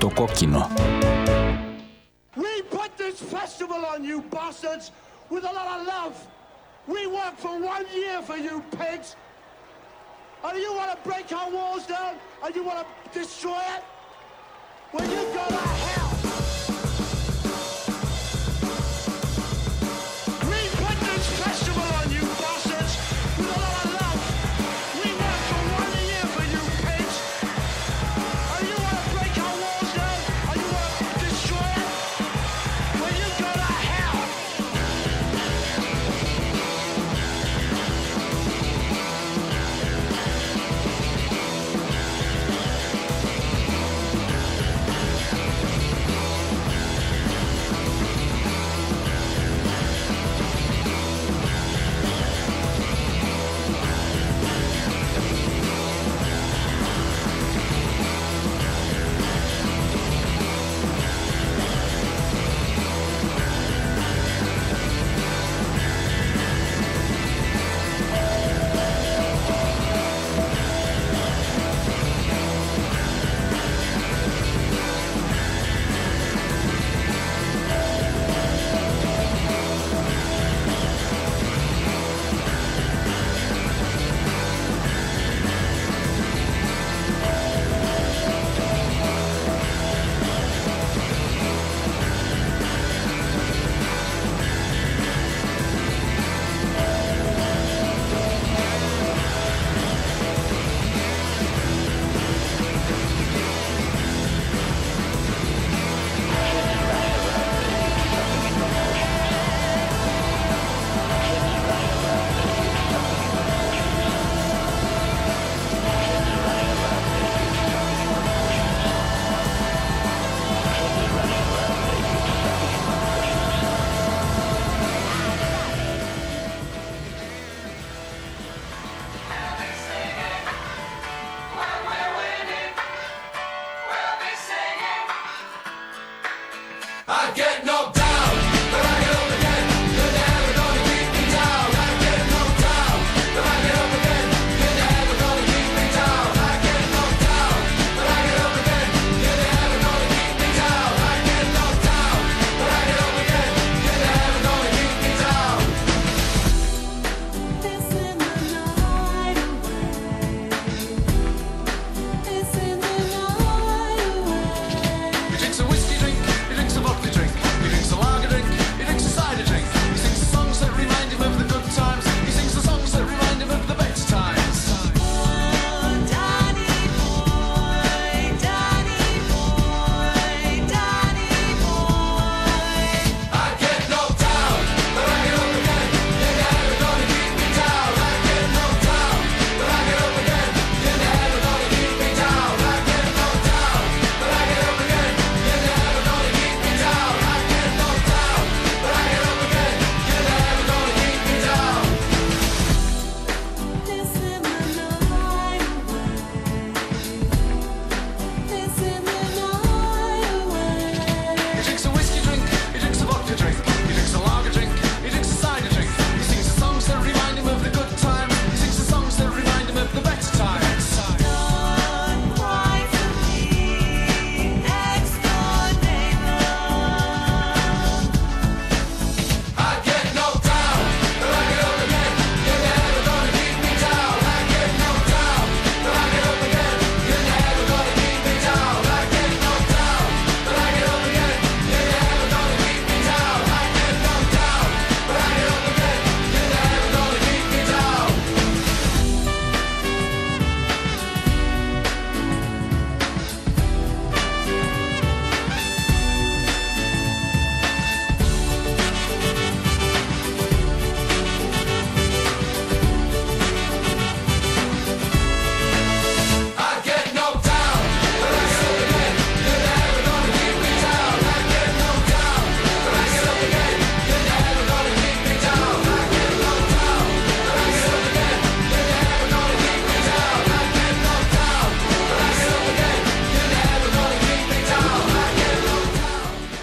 στο κόκκινο. We put this festival on you bastards with a lot of love. We work for one year for you pigs. And you want to break our walls down and you want to destroy it? Well, you go to hell.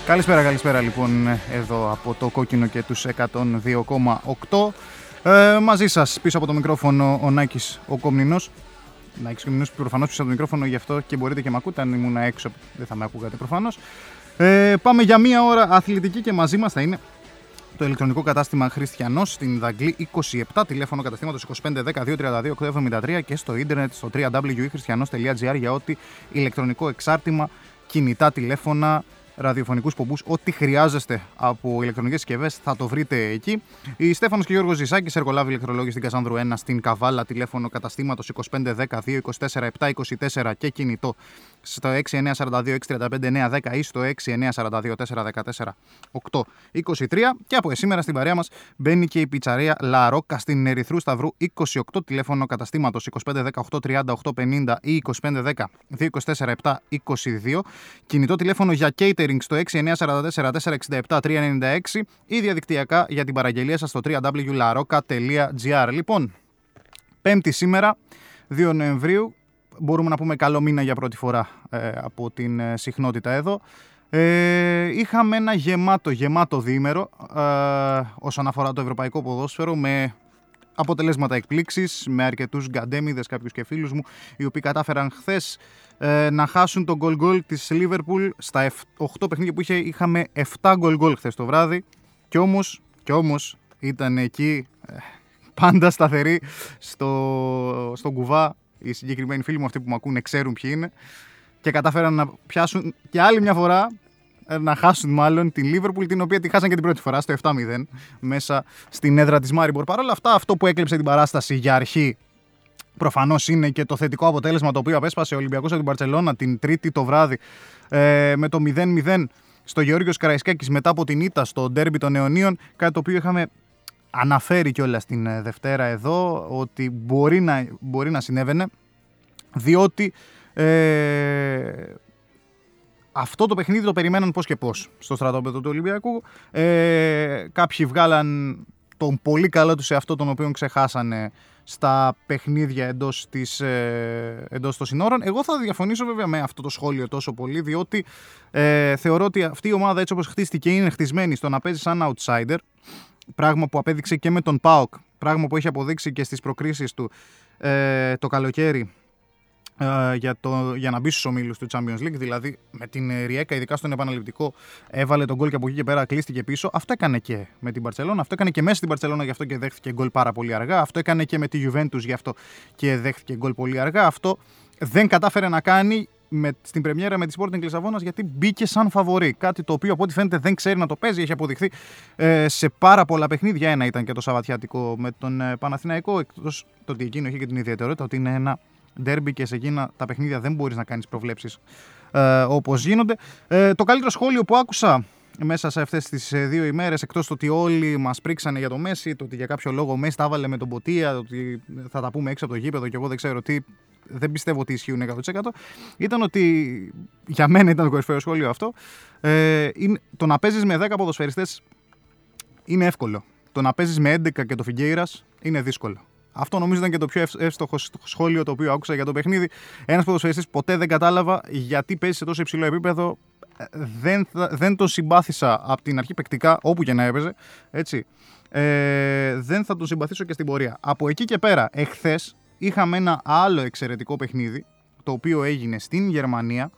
Καλησπέρα, καλησπέρα λοιπόν εδώ από το κόκκινο και τους 102,8. Ε, μαζί σας πίσω από το μικρόφωνο ο Νάκης ο Κομνηνός. Νάκης Κομνηνός προφανώς πίσω από το μικρόφωνο γι' αυτό και μπορείτε και με ακούτε αν ήμουν έξω δεν θα με ακούγατε προφανώς. Ε, πάμε για μία ώρα αθλητική και μαζί μας θα είναι το ηλεκτρονικό κατάστημα Χριστιανός στην Δαγκλή 27, τηλέφωνο καταστήματος 2510-232-873 και στο ίντερνετ στο www.χριστιανό.gr για ό,τι ηλεκτρονικό εξάρτημα, κινητά τηλέφωνα, ραδιοφωνικούς πομπούς, ό,τι χρειάζεστε από ηλεκτρονικές συσκευές θα το βρείτε εκεί. Η Στέφανος και Γιώργος Ζησάκης, εργολάβη ηλεκτρολόγη στην Κασάνδρου 1 στην Καβάλα, τηλέφωνο καταστήματος 2510-224-724 και κινητό στο 6942-635-910 ή στο 6942-414-823. Και από σήμερα στην παρέα μας μπαίνει και η πιτσαρία Λαρόκα στην Ερυθρού Σταυρού 28 τηλέφωνο καταστήματος 2510-838-50 ή 2510-224-722. Κινητό τηλέφωνο για catering στο 6944-467-396 ή διαδικτυακά για την παραγγελία σας στο www.laroca.gr. Λοιπόν, πέμπτη σήμερα, 2 Νοεμβρίου, μπορούμε να πούμε καλό μήνα για πρώτη φορά ε, από την ε, συχνότητα εδώ. Ε, είχαμε ένα γεμάτο, γεμάτο διήμερο ε, όσον αφορά το ευρωπαϊκό ποδόσφαιρο με αποτελέσματα εκπλήξεις, με αρκετούς γκαντέμιδες, κάποιους και φίλους μου, οι οποίοι κατάφεραν χθες ε, να χάσουν τον goal goal της Liverpool στα 8 παιχνίδια που είχε, είχαμε 7 goal goal χθες το βράδυ και όμως, και όμως ήταν εκεί ε, πάντα σταθερή στο, στον κουβά οι συγκεκριμένοι φίλοι μου αυτοί που μου ακούνε ξέρουν ποιοι είναι και κατάφεραν να πιάσουν και άλλη μια φορά ε, να χάσουν μάλλον την Liverpool την οποία τη χάσαν και την πρώτη φορά στο 7-0 μέσα στην έδρα της Μάριμπορ. Παρ' όλα αυτά αυτό που έκλεψε την παράσταση για αρχή Προφανώς είναι και το θετικό αποτέλεσμα το οποίο απέσπασε ο Ολυμπιακός από την Παρσελώνα την Τρίτη το βράδυ ε, με το 0-0 στο Γεώργιος Καραϊσκάκης μετά από την ήττα στο ντέρμπι των Αιωνίων. Κάτι το οποίο είχαμε αναφέρει κιόλας την ε, Δευτέρα εδώ ότι μπορεί να, μπορεί να συνέβαινε διότι ε, αυτό το παιχνίδι το περιμέναν πώς και πώς στο στρατόπεδο του Ολυμπιακού. Ε, κάποιοι βγάλαν τον πολύ καλό τους σε αυτό τον οποίο ξεχάσανε στα παιχνίδια εντός, της, ε, εντός των συνόρων. Εγώ θα διαφωνήσω βέβαια με αυτό το σχόλιο τόσο πολύ, διότι ε, θεωρώ ότι αυτή η ομάδα έτσι όπως χτίστηκε είναι χτισμένη στο να παίζει σαν outsider, πράγμα που απέδειξε και με τον ΠΑΟΚ, πράγμα που έχει αποδείξει και στις προκρίσεις του ε, το καλοκαίρι ε, για, το, για να μπει στους ομίλους του Champions League. Δηλαδή με την Ριέκα, ειδικά στον επαναληπτικό, έβαλε τον γκολ και από εκεί και πέρα κλείστηκε πίσω. Αυτό έκανε και με την Παρσελόνα. Αυτό έκανε και μέσα στην Παρσελόνα, γι' αυτό και δέχτηκε γκολ πάρα πολύ αργά. Αυτό έκανε και με τη Juventus, γι' αυτό και δέχτηκε γκολ πολύ αργά. Αυτό δεν κατάφερε να κάνει με, στην πρεμιέρα με τη Sporting Λισαβόνας γιατί μπήκε σαν φαβορή. Κάτι το οποίο από ό,τι φαίνεται δεν ξέρει να το παίζει. Έχει αποδειχθεί ε, σε πάρα πολλά παιχνίδια. Ένα ήταν και το Σαββατιάτικο με τον ε, Παναθηναϊκό. Εκτός το ότι εκείνο είχε και την ιδιαιτερότητα ότι είναι ένα ντέρμπι και σε εκείνα τα παιχνίδια δεν μπορείς να κάνεις προβλέψεις ε, όπως γίνονται. Ε, το καλύτερο σχόλιο που άκουσα μέσα σε αυτές τις ε, δύο ημέρες, εκτός το ότι όλοι μας πρίξανε για το Μέση, το ότι για κάποιο λόγο ο Μέση τα έβαλε με τον Ποτία, το ότι θα τα πούμε έξω από το γήπεδο και εγώ δεν ξέρω τι, δεν πιστεύω ότι ισχύουν 100%. Ήταν ότι για μένα ήταν το κορυφαίο σχόλιο αυτό. Ε, είναι, το να παίζεις με 10 ποδοσφαιριστές είναι εύκολο. Το να παίζεις με 11 και το Φιγκέιρας είναι δύσκολο. Αυτό νομίζω ήταν και το πιο εύστοχο σχόλιο το οποίο άκουσα για το παιχνίδι. Ένας ποδοσφαιριστής ποτέ δεν κατάλαβα γιατί παίζει σε τόσο υψηλό επίπεδο. Ε, δεν, δεν τον συμπάθησα από την αρχή παικτικά, όπου και να έπαιζε. Έτσι. Ε, δεν θα τον συμπαθήσω και στην πορεία. Από εκεί και πέρα, εχθές είχαμε ένα άλλο εξαιρετικό παιχνίδι, το οποίο έγινε στην Γερμανία,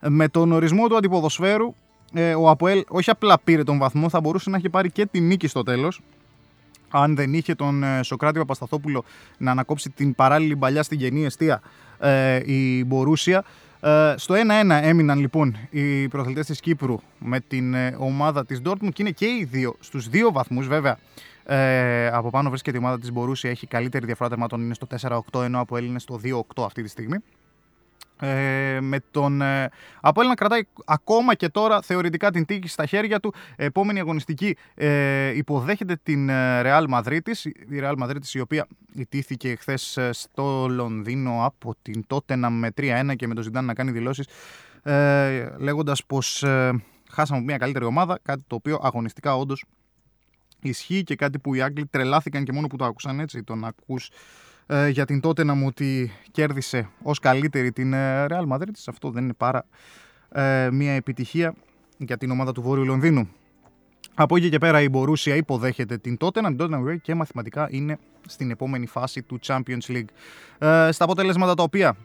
με τον ορισμό του αντιποδοσφαίρου. Ε, ο Αποέλ όχι απλά πήρε τον βαθμό, θα μπορούσε να έχει πάρει και τη νίκη στο τέλος αν δεν είχε τον ε, Σοκράτη Παπασταθόπουλο να ανακόψει την παράλληλη παλιά στην γενή αιστεία ε, η Μπορούσια. Ε, στο 1-1 έμειναν λοιπόν οι προθελτές της Κύπρου με την ε, ομάδα της Dortmund και είναι και οι δύο στους δύο βαθμούς βέβαια. Ε, από πάνω βρίσκεται η ομάδα της Μπορούσια, έχει καλύτερη διαφορά τερμάτων, είναι στο 4-8 ενώ από Έλληνες στο 2-8 αυτή τη στιγμή ε, με τον ε, Απόλλωνα κρατάει ακόμα και τώρα θεωρητικά την τύχη στα χέρια του. Επόμενη αγωνιστική ε, υποδέχεται την ε, Real Madrid η Real Madrid η οποία ιτήθηκε χθες ε, στο Λονδίνο από την Tottenham με 3-1 και με το Ζιντάν να κάνει δηλώσεις ε, λέγοντας πως ε, χάσαμε μια καλύτερη ομάδα, κάτι το οποίο αγωνιστικά όντως ισχύει και κάτι που οι Άγγλοι τρελάθηκαν και μόνο που το άκουσαν έτσι, το να ακούς ε, για την τότε να μου ότι κέρδισε ως καλύτερη την ε, Real Madrid. Αυτό δεν είναι πάρα ε, μια επιτυχία για την ομάδα του Βόρειου Λονδίνου. Από εκεί και πέρα η Μπορούσια υποδέχεται την Tottenham, την Tottenham και μαθηματικά είναι στην επόμενη φάση του Champions League. Ε, στα αποτελέσματα τα οποία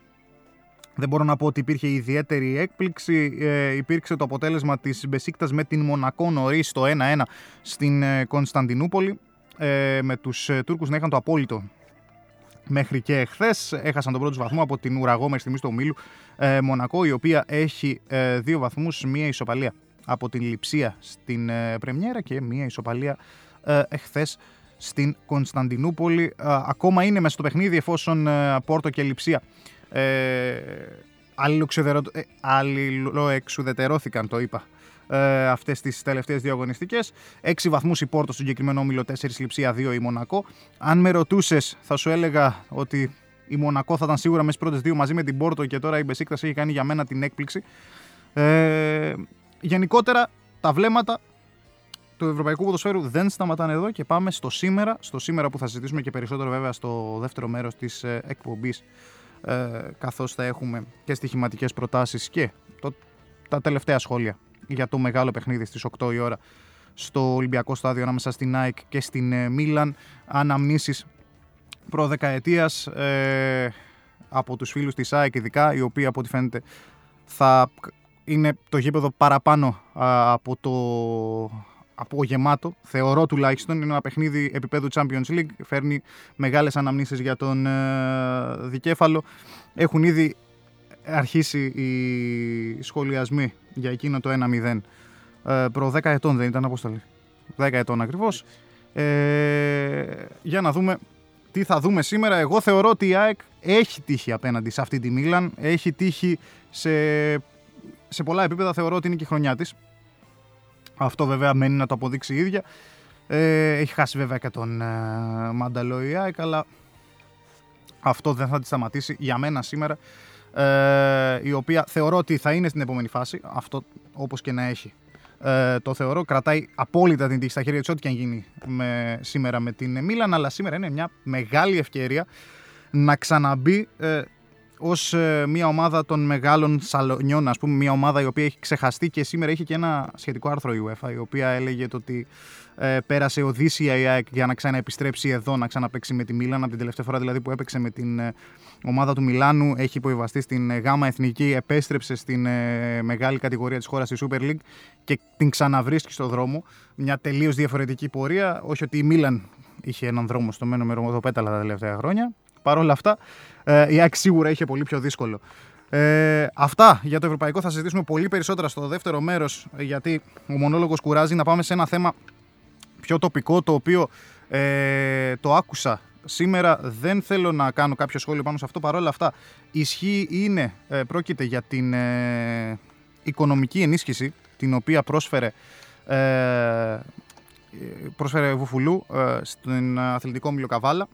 δεν μπορώ να πω ότι υπήρχε ιδιαίτερη έκπληξη. Ε, υπήρξε το αποτέλεσμα της Μπεσίκτας με την Μονακό νωρίς το 1-1 στην ε, Κωνσταντινούπολη ε, με τους ε, Τούρκους να είχαν το απόλυτο μέχρι και εχθές. Έχασαν τον πρώτο βαθμό από την Ουραγό μέχρι στιγμής του ομίλου ε, Μονακό, η οποία έχει ε, δύο βαθμούς, μία ισοπαλία από την Λιψία στην ε, Πρεμιέρα και μία ισοπαλία ε, εχθές στην Κωνσταντινούπολη. Ε, ακόμα είναι μέσα στο παιχνίδι εφόσον ε, Πόρτο και Λιψία ε, αλληλοξεδερο- ε, αλληλοεξουδετερώθηκαν, το είπα, ε, αυτές τις τελευταίες δύο αγωνιστικές. Έξι βαθμούς η Πόρτο στον συγκεκριμένο όμιλο, 4 Λιψία, 2 η Μονακό. Αν με ρωτούσες, θα σου έλεγα ότι η Μονακό θα ήταν σίγουρα μέσα στις πρώτες δύο μαζί με την Πόρτο και τώρα η Μπεσίκτας έχει κάνει για μένα την έκπληξη. Ε, γενικότερα, τα βλέμματα του Ευρωπαϊκού Ποδοσφαίρου δεν σταματάνε εδώ και πάμε στο σήμερα, στο σήμερα που θα συζητήσουμε και περισσότερο βέβαια στο δεύτερο μέρος της ε, εκπομπής ε, καθώς θα έχουμε και στοιχηματικές προτάσεις και το, τα τελευταία σχόλια για το μεγάλο παιχνίδι στις 8 η ώρα στο Ολυμπιακό Στάδιο ανάμεσα στην ΑΕΚ και στην ε, Μίλαν. Αναμνήσεις προδεκαετίας ε, από τους φίλους της ΑΕΚ ειδικά οι οποίοι από ό,τι φαίνεται θα είναι το γήπεδο παραπάνω α, από το από γεμάτο, θεωρώ τουλάχιστον. Είναι ένα παιχνίδι επίπεδου Champions League. Φέρνει μεγάλες αναμνήσεις για τον ε, δικέφαλο. Έχουν ήδη αρχίσει οι σχολιασμοί για εκείνο το 1-0. Ε, προ 10 ετών δεν ήταν αποστολή. 10 ετών ακριβώς. Ε, για να δούμε τι θα δούμε σήμερα. Εγώ θεωρώ ότι η ΑΕΚ έχει τύχει απέναντι σε αυτή τη Μίλαν. Έχει τύχει σε, σε πολλά επίπεδα. Θεωρώ ότι είναι και η χρονιά της. Αυτό βέβαια μένει να το αποδείξει η ίδια. Ε, έχει χάσει βέβαια και τον ε, Μάνταλο η ΑΕΚ, αλλά αυτό δεν θα τη σταματήσει για μένα σήμερα. Ε, η οποία θεωρώ ότι θα είναι στην επόμενη φάση. Αυτό όπως και να έχει. Ε, το θεωρώ, κρατάει απόλυτα την τύχη στα χέρια της ό,τι και αν γίνει με, σήμερα με την Μίλαν, αλλά σήμερα είναι μια μεγάλη ευκαιρία να ξαναμπεί ε, ως ε, μια ομάδα των μεγάλων σαλονιών, ας πούμε, μια ομάδα η οποία έχει ξεχαστεί και σήμερα είχε και ένα σχετικό άρθρο η UEFA, η οποία έλεγε το ότι ε, πέρασε οδύσσια η ΑΕΚ για να ξαναεπιστρέψει εδώ, να ξαναπαίξει με τη Μίλαν, από την τελευταία φορά δηλαδή που έπαιξε με την ε, ομάδα του Μιλάνου, έχει υποβιβαστεί στην ε, ΓΑΜΑ Εθνική, επέστρεψε στην ε, μεγάλη κατηγορία της χώρας, στη Super League και την ξαναβρίσκει στο δρόμο. Μια τελείως διαφορετική πορεία, όχι ότι η Μίλαν είχε έναν δρόμο στο μένο με ρομοδοπέταλα τα τελευταία χρόνια. Παρ' όλα αυτά, ε, η ΑΕΚ σίγουρα είχε πολύ πιο δύσκολο. Ε, αυτά για το ευρωπαϊκό θα συζητήσουμε πολύ περισσότερα στο δεύτερο μέρος γιατί ο μονόλογος κουράζει. Να πάμε σε ένα θέμα πιο τοπικό το οποίο ε, το άκουσα σήμερα. Δεν θέλω να κάνω κάποιο σχόλιο πάνω σε αυτό. Παρόλα αυτά ισχύει είναι ε, πρόκειται για την ε, οικονομική ενίσχυση την οποία πρόσφερε ε, πρόσφερε Βουφουλού ε, στον αθλητικό Μήλο Καβάλα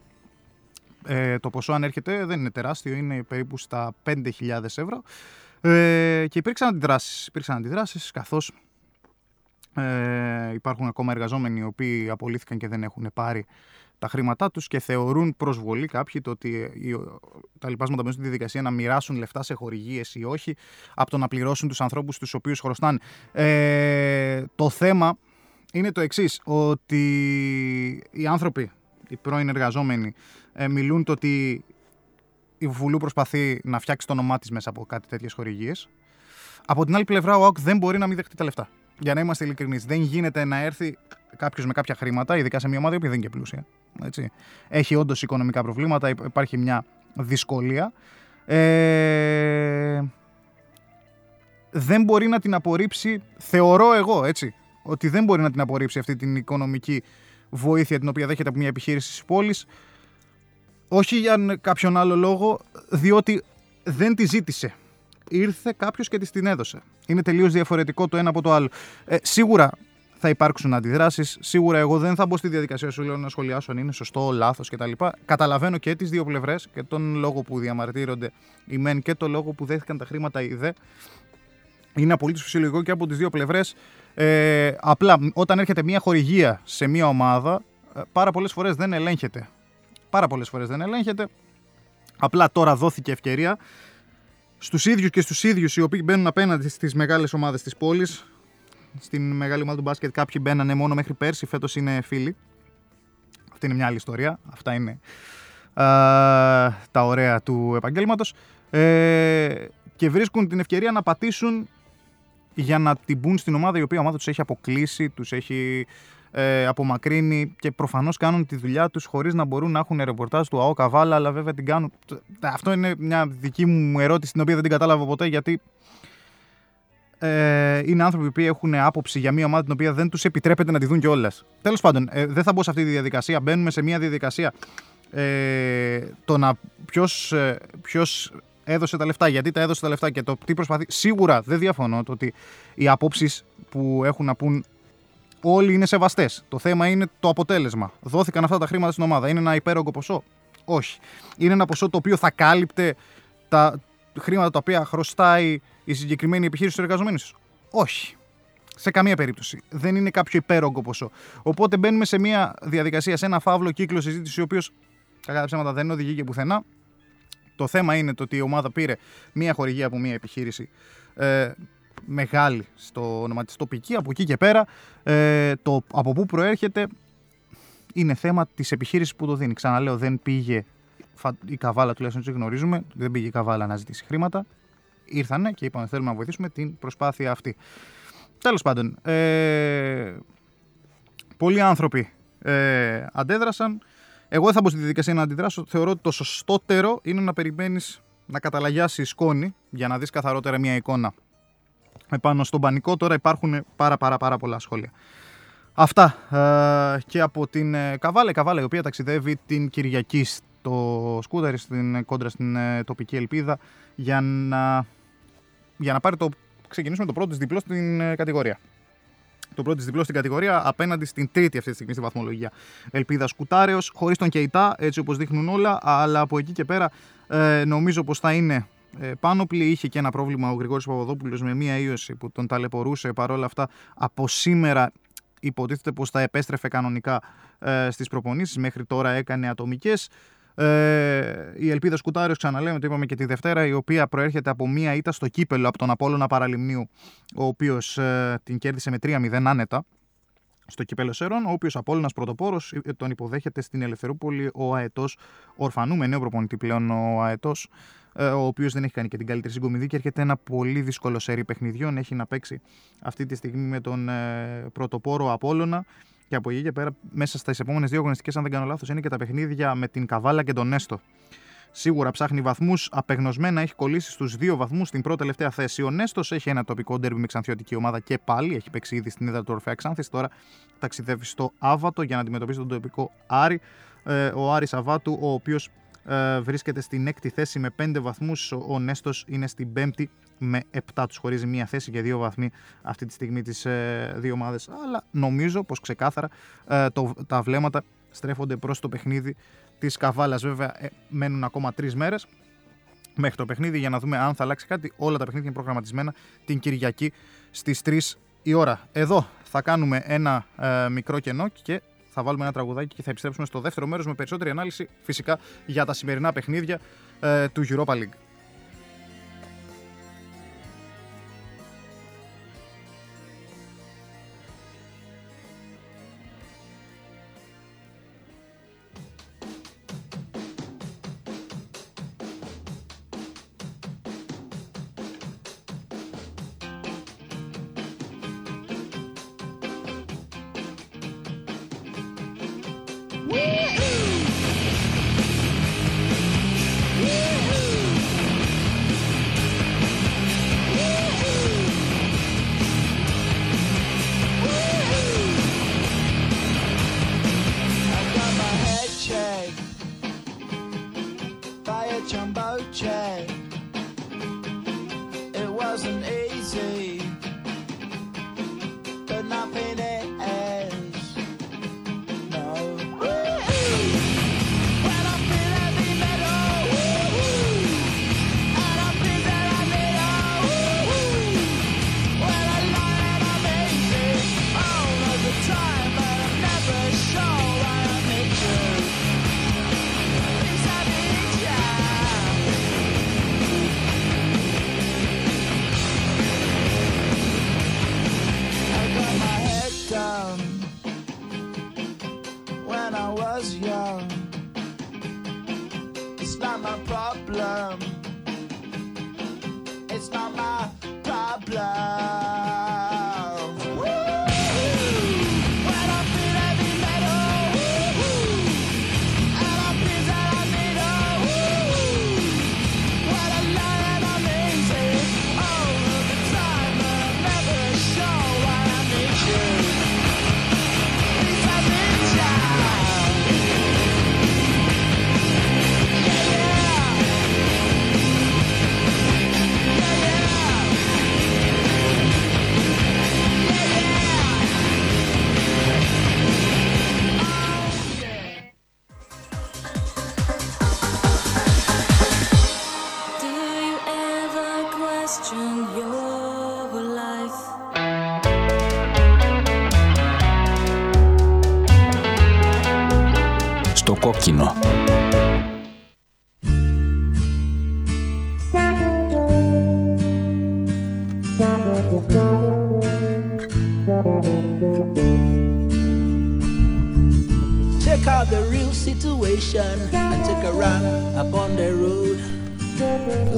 ε, το ποσό αν έρχεται δεν είναι τεράστιο, είναι περίπου στα 5.000 ευρώ. Ε, και υπήρξαν αντιδράσεις, υπήρξαν αντιδράσεις καθώς ε, υπάρχουν ακόμα εργαζόμενοι οι οποίοι απολύθηκαν και δεν έχουν πάρει τα χρήματά τους και θεωρούν προσβολή κάποιοι το ότι οι, τα λοιπάσματα μέσα στη διαδικασία να μοιράσουν λεφτά σε χορηγίες ή όχι από το να πληρώσουν τους ανθρώπους τους οποίους χρωστάνε. Ε, το θέμα είναι το εξής, ότι οι άνθρωποι, οι πρώην εργαζόμενοι, ε, μιλούν το ότι η Βουλού προσπαθεί να φτιάξει το όνομά της μέσα από κάτι τέτοιες χορηγίες. Από την άλλη πλευρά, ο ΑΟΚ δεν μπορεί να μην δεχτεί τα λεφτά. Για να είμαστε ειλικρινείς, δεν γίνεται να έρθει κάποιος με κάποια χρήματα, ειδικά σε μια ομάδα που δεν είναι και πλούσια. Έτσι. Έχει όντως οικονομικά προβλήματα, υπ- υπάρχει μια δυσκολία. Ε, δεν μπορεί να την απορρίψει, θεωρώ εγώ έτσι, ότι δεν μπορεί να την απορρίψει αυτή την οικονομική βοήθεια την οποία δέχεται από μια επιχείρηση της πόλης. Όχι για κάποιον άλλο λόγο, διότι δεν τη ζήτησε. Ήρθε κάποιος και της την έδωσε. Είναι τελείως διαφορετικό το ένα από το άλλο. Ε, σίγουρα θα υπάρξουν αντιδράσεις. Σίγουρα εγώ δεν θα μπω στη διαδικασία σου λέω να σχολιάσω αν είναι σωστό, λάθος κτλ. Καταλαβαίνω και τις δύο πλευρές και τον λόγο που διαμαρτύρονται οι μεν και τον λόγο που δέχτηκαν τα χρήματα οι δε. Είναι απολύτως φυσιολογικό και από τις δύο πλευρές. Ε, απλά όταν έρχεται μια χορηγία σε μια ομάδα, ε, πάρα πολλές φορές δεν ελέγχεται. Πάρα πολλές φορές δεν ελέγχεται. Απλά τώρα δόθηκε ευκαιρία στους ίδιους και στους ίδιους οι οποίοι μπαίνουν απέναντι στις μεγάλες ομάδες της πόλης στην μεγάλη ομάδα του μπάσκετ κάποιοι μπαίνανε μόνο μέχρι πέρσι, φέτος είναι φίλοι. Αυτή είναι μια άλλη ιστορία. Αυτά είναι α, τα ωραία του επαγγέλματος. Ε, και βρίσκουν την ευκαιρία να πατήσουν για να την μπουν στην ομάδα η οποία ομάδα τους έχει αποκλείσει, τους έχει ε, απομακρύνει και προφανώς κάνουν τη δουλειά τους χωρίς να μπορούν να έχουν ρεπορτάζ του ΑΟ Καβάλα, αλλά βέβαια την κάνουν. Αυτό είναι μια δική μου ερώτηση την οποία δεν την κατάλαβα ποτέ γιατί ε, είναι άνθρωποι που έχουν άποψη για μια ομάδα την οποία δεν τους επιτρέπεται να τη δουν κιόλας. Τέλος πάντων, ε, δεν θα μπω σε αυτή τη διαδικασία. Μπαίνουμε σε μια διαδικασία ε, το να ποιος ποιος έδωσε τα λεφτά, γιατί τα έδωσε τα λεφτά και το τι προσπαθεί. Σίγουρα δεν διαφωνώ το ότι οι απόψει που έχουν να πούν όλοι είναι σεβαστές. Το θέμα είναι το αποτέλεσμα. Δόθηκαν αυτά τα χρήματα στην ομάδα. Είναι ένα υπέρογκο ποσό; Όχι. Είναι ένα ποσό το οποίο θα κάλυπτε τα χρήματα τα οποία χρωστάει η συγκεκριμένη επιχείρηση του εργαζομένους. Όχι. Σε καμία περίπτωση. Δεν είναι κάποιο υπέρογκο ποσό. Οπότε μπαίνουμε σε μια διαδικασία, σε ένα φαύλο κύκλο συζήτησης, ο οποίος κατά ψέματα δεν οδηγεί και πουθενά. Το θέμα είναι το ότι η ομάδα πήρε μια χορηγία από μια επιχείρηση ε, μεγάλη στο ονοματιστοπική. Από εκεί και πέρα, ε, το από πού προέρχεται είναι θέμα της επιχείρησης που το δίνει. Ξαναλέω, δεν πήγε η καβάλα, τουλάχιστον έτσι γνωρίζουμε, δεν πήγε η καβάλα να ζητήσει χρήματα. Ήρθανε και είπαμε θέλουμε να βοηθήσουμε την προσπάθεια αυτή. Τέλος πάντων, ε, πολλοί άνθρωποι ε, αντέδρασαν. Εγώ δεν θα μπω στη διαδικασία να αντιδράσω. Θεωρώ ότι το σωστότερο είναι να περιμένεις να καταλαγιάσει η σκόνη για να δεις καθαρότερα μια εικόνα. Επάνω στον πανικό τώρα υπάρχουν πάρα πάρα πάρα πολλά σχόλια. Αυτά ε, και από την ε, Καβάλα, η Καβάλα η οποία ταξιδεύει την Κυριακή στο σκούταρι στην κόντρα στην ε, τοπική ελπίδα για να, για να πάρει το, ξεκινήσουμε το πρώτο της διπλό στην ε, κατηγορία. Το πρώτο της διπλός στην κατηγορία απέναντι στην τρίτη αυτή τη στιγμή στη βαθμολογία. Ελπίδα Σκουτάρεο, χωρίς τον Κεϊτά, έτσι όπως δείχνουν όλα, αλλά από εκεί και πέρα ε, νομίζω πως θα είναι ε, πάνωπλη. Είχε και ένα πρόβλημα ο Γρηγόρης Παπαδόπουλος με μία ίωση που τον ταλαιπωρούσε. Παρόλα αυτά, από σήμερα υποτίθεται πως θα επέστρεφε κανονικά ε, στις προπονήσεις. Μέχρι τώρα έκανε ατομικές. Ε, η Ελπίδα Σκουτάριος, ξαναλέμε, το είπαμε και τη Δευτέρα, η οποία προέρχεται από μία ήττα στο κύπελο από τον Απόλλωνα Παραλιμνίου, ο οποίος ε, την κέρδισε με 3-0 άνετα στο κύπελο Σέρων, ο οποίος Απόλλωνας πρωτοπόρος ε, τον υποδέχεται στην Ελευθερούπολη ο Αετός, ορφανούμε νέο προπονητή πλέον ο Αετός, ε, ο οποίος δεν έχει κάνει και την καλύτερη συγκομιδή και έρχεται ένα πολύ δύσκολο σερί παιχνιδιών. Έχει να παίξει αυτή τη στιγμή με τον πρωτοπόρο Απόλλωνα. Και από εκεί και πέρα, μέσα στι επόμενες δύο αγωνιστικές, αν δεν κάνω λάθος, είναι και τα παιχνίδια με την Καβάλα και τον Νέστο. Σίγουρα ψάχνει βαθμούς. Απεγνωσμένα έχει κολλήσει στους δύο βαθμούς στην πρώτη τελευταία θέση. Ο Νέστος έχει ένα τοπικό ντέρμπι με ξανθιωτική ομάδα και πάλι έχει παίξει ήδη στην ίδια του Ορφαία Ξάνθης. Τώρα ταξιδεύει στο Άβατο για να αντιμετωπίσει τον τοπικό Άρη. Ε, ο Άρης Αβάτου, ο οποίος ε, βρίσκεται στην έκτη θέση με 5 βαθμούς. Ο Νέστος είναι στην πέμπτη με 7 τους χωρίζει μία θέση και δύο βαθμοί αυτή τη στιγμή τις ε, δύο ομάδες. Αλλά νομίζω πως ξεκάθαρα ε, το, τα βλέμματα στρέφονται προς το παιχνίδι της Καβάλας. Βέβαια, ε, μένουν ακόμα τρεις μέρες μέχρι το παιχνίδι για να δούμε αν θα αλλάξει κάτι. Όλα τα παιχνίδια είναι προγραμματισμένα την Κυριακή στις 3 η ώρα. Εδώ θα κάνουμε ένα ε, μικρό κενό και θα βάλουμε ένα τραγουδάκι και θα επιστρέψουμε στο δεύτερο μέρος με περισσότερη ανάλυση φυσικά για τα σημερινά παιχνίδια ε, του Europa League.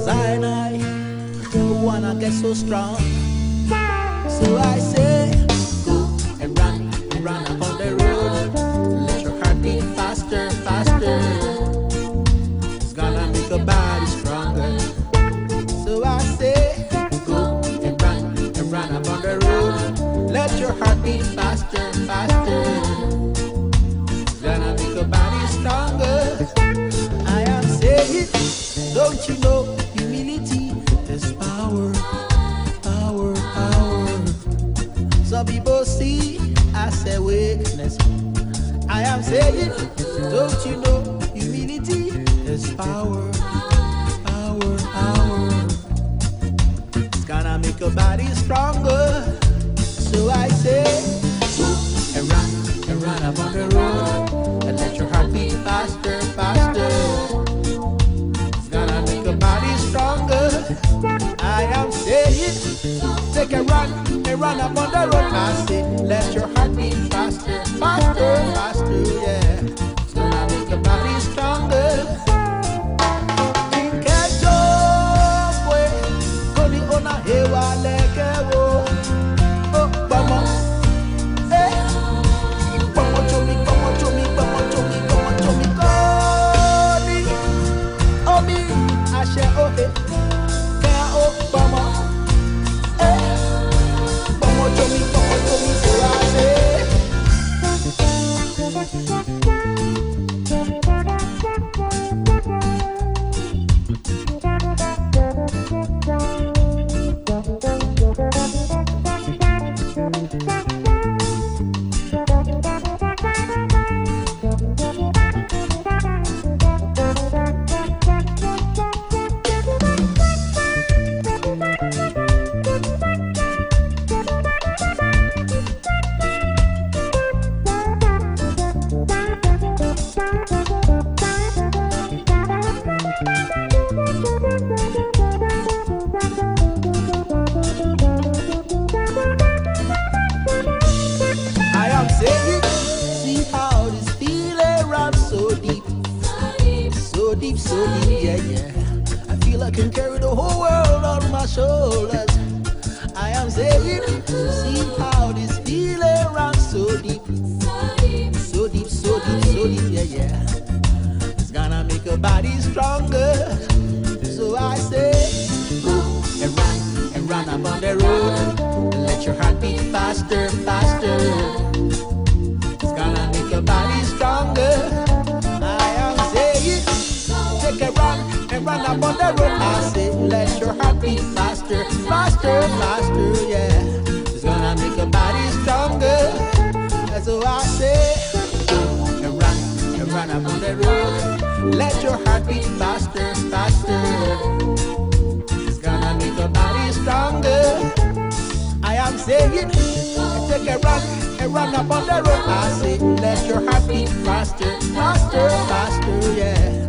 Cause I and I don't wanna get so strong. So I Say it, don't you know humility is power, power, power. It's gonna make your body stronger. So I say, and run and run up on the road. man up on the road nasty. Let your heart beat faster, faster, faster, yeah. master, master, yeah. It's gonna make your body stronger. That's what I say. And run, and run up on the road. Let your heart beat faster, faster. It's gonna make your body stronger. I am saying, take a run, a run up on the road. I say, let your heart beat faster, faster, faster, yeah.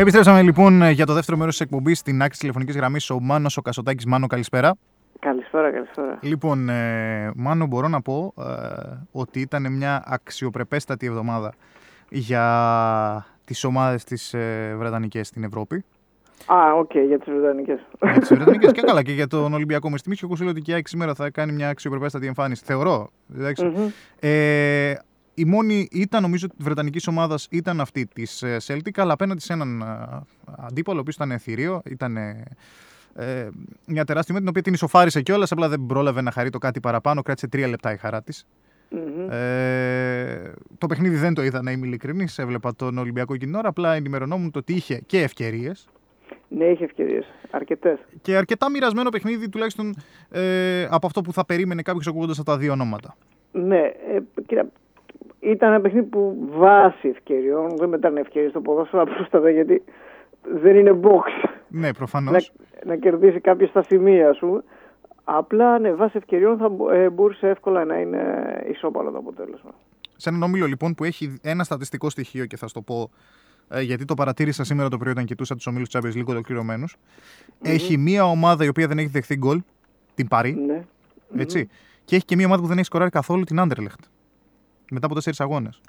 Επιστρέψαμε λοιπόν για το δεύτερο μέρος της εκπομπής στην άκρη τηλεφωνικής γραμμής. Ο Μάνος ο Κασοτάκης. Μάνο, καλησπέρα. Καλησπέρα, καλησπέρα. Λοιπόν, ε, Μάνο, μπορώ να πω ε, ότι ήταν μια αξιοπρεπέστατη εβδομάδα για τις ομάδες της ε, Βρετανικές στην Ευρώπη. Α, οκ, για τις Βρετανικές. για τις Βρετανικές και καλά και για τον Ολυμπιακό με και εγώ σου λέω ότι και η ΑΕΚ σήμερα θα κάνει μια αξιοπρεπέστατη εμφάνιση. Θεωρώ. εντάξει. Μμμ. Ε, η μόνη ήταν νομίζω της Βρετανικής ομάδας ήταν αυτή της Celtic, αλλά απέναντι σε έναν ε, αντίπαλο, ο οποίος ήταν θηρίο, ήταν ε, ε, μια τεράστια με την οποία την ισοφάρισε κιόλας, απλά δεν πρόλαβε να χαρεί το κάτι παραπάνω, κράτησε τρία λεπτά η χαρά της. Μμμ. Ε, το παιχνίδι δεν το είδα να είμαι ειλικρινής. Έβλεπα τον Ολυμπιακό εκείνη την ώρα. Απλά ενημερωνόμουν το ότι είχε και ευκαιρίες. Ναι, είχε ευκαιρίες. Αρκετές. Και αρκετά μοιρασμένο παιχνίδι, τουλάχιστον ε, από αυτό που θα περίμενε κάποιος ακούγοντας αυτά τα δύο ονόματα. Ναι, ε, κοίτα, ήταν ένα παιχνίδι που βάσει ευκαιριών, δεν μετράνε ευκαιρίες στο ποδόσφαιρο απλούστατα γιατί δεν είναι box. Ναι, προφανώς. να, να κερδίσει κάποιος στα σημεία σου. Απλά, ναι, βάσει ευκαιριών θα μπο- ε, μπορούσε εύκολα να είναι ισόπαλο το αποτέλεσμα. Σε έναν όμιλο λοιπόν που έχει ένα στατιστικό στοιχείο και θα σου το πω ε, γιατί το παρατήρησα σήμερα το πρωί όταν κοιτούσα τους ομίλους Champions League ολοκληρωμένους. Έχει μία ομάδα η οποία δεν έχει δεχθεί γκολ, την Παρή, Ναι. έτσι. Και έχει και μία ομάδα που δεν έχει σκοράρει καθόλου, την Anderlecht. Μετά από τέσσερις αγώνες.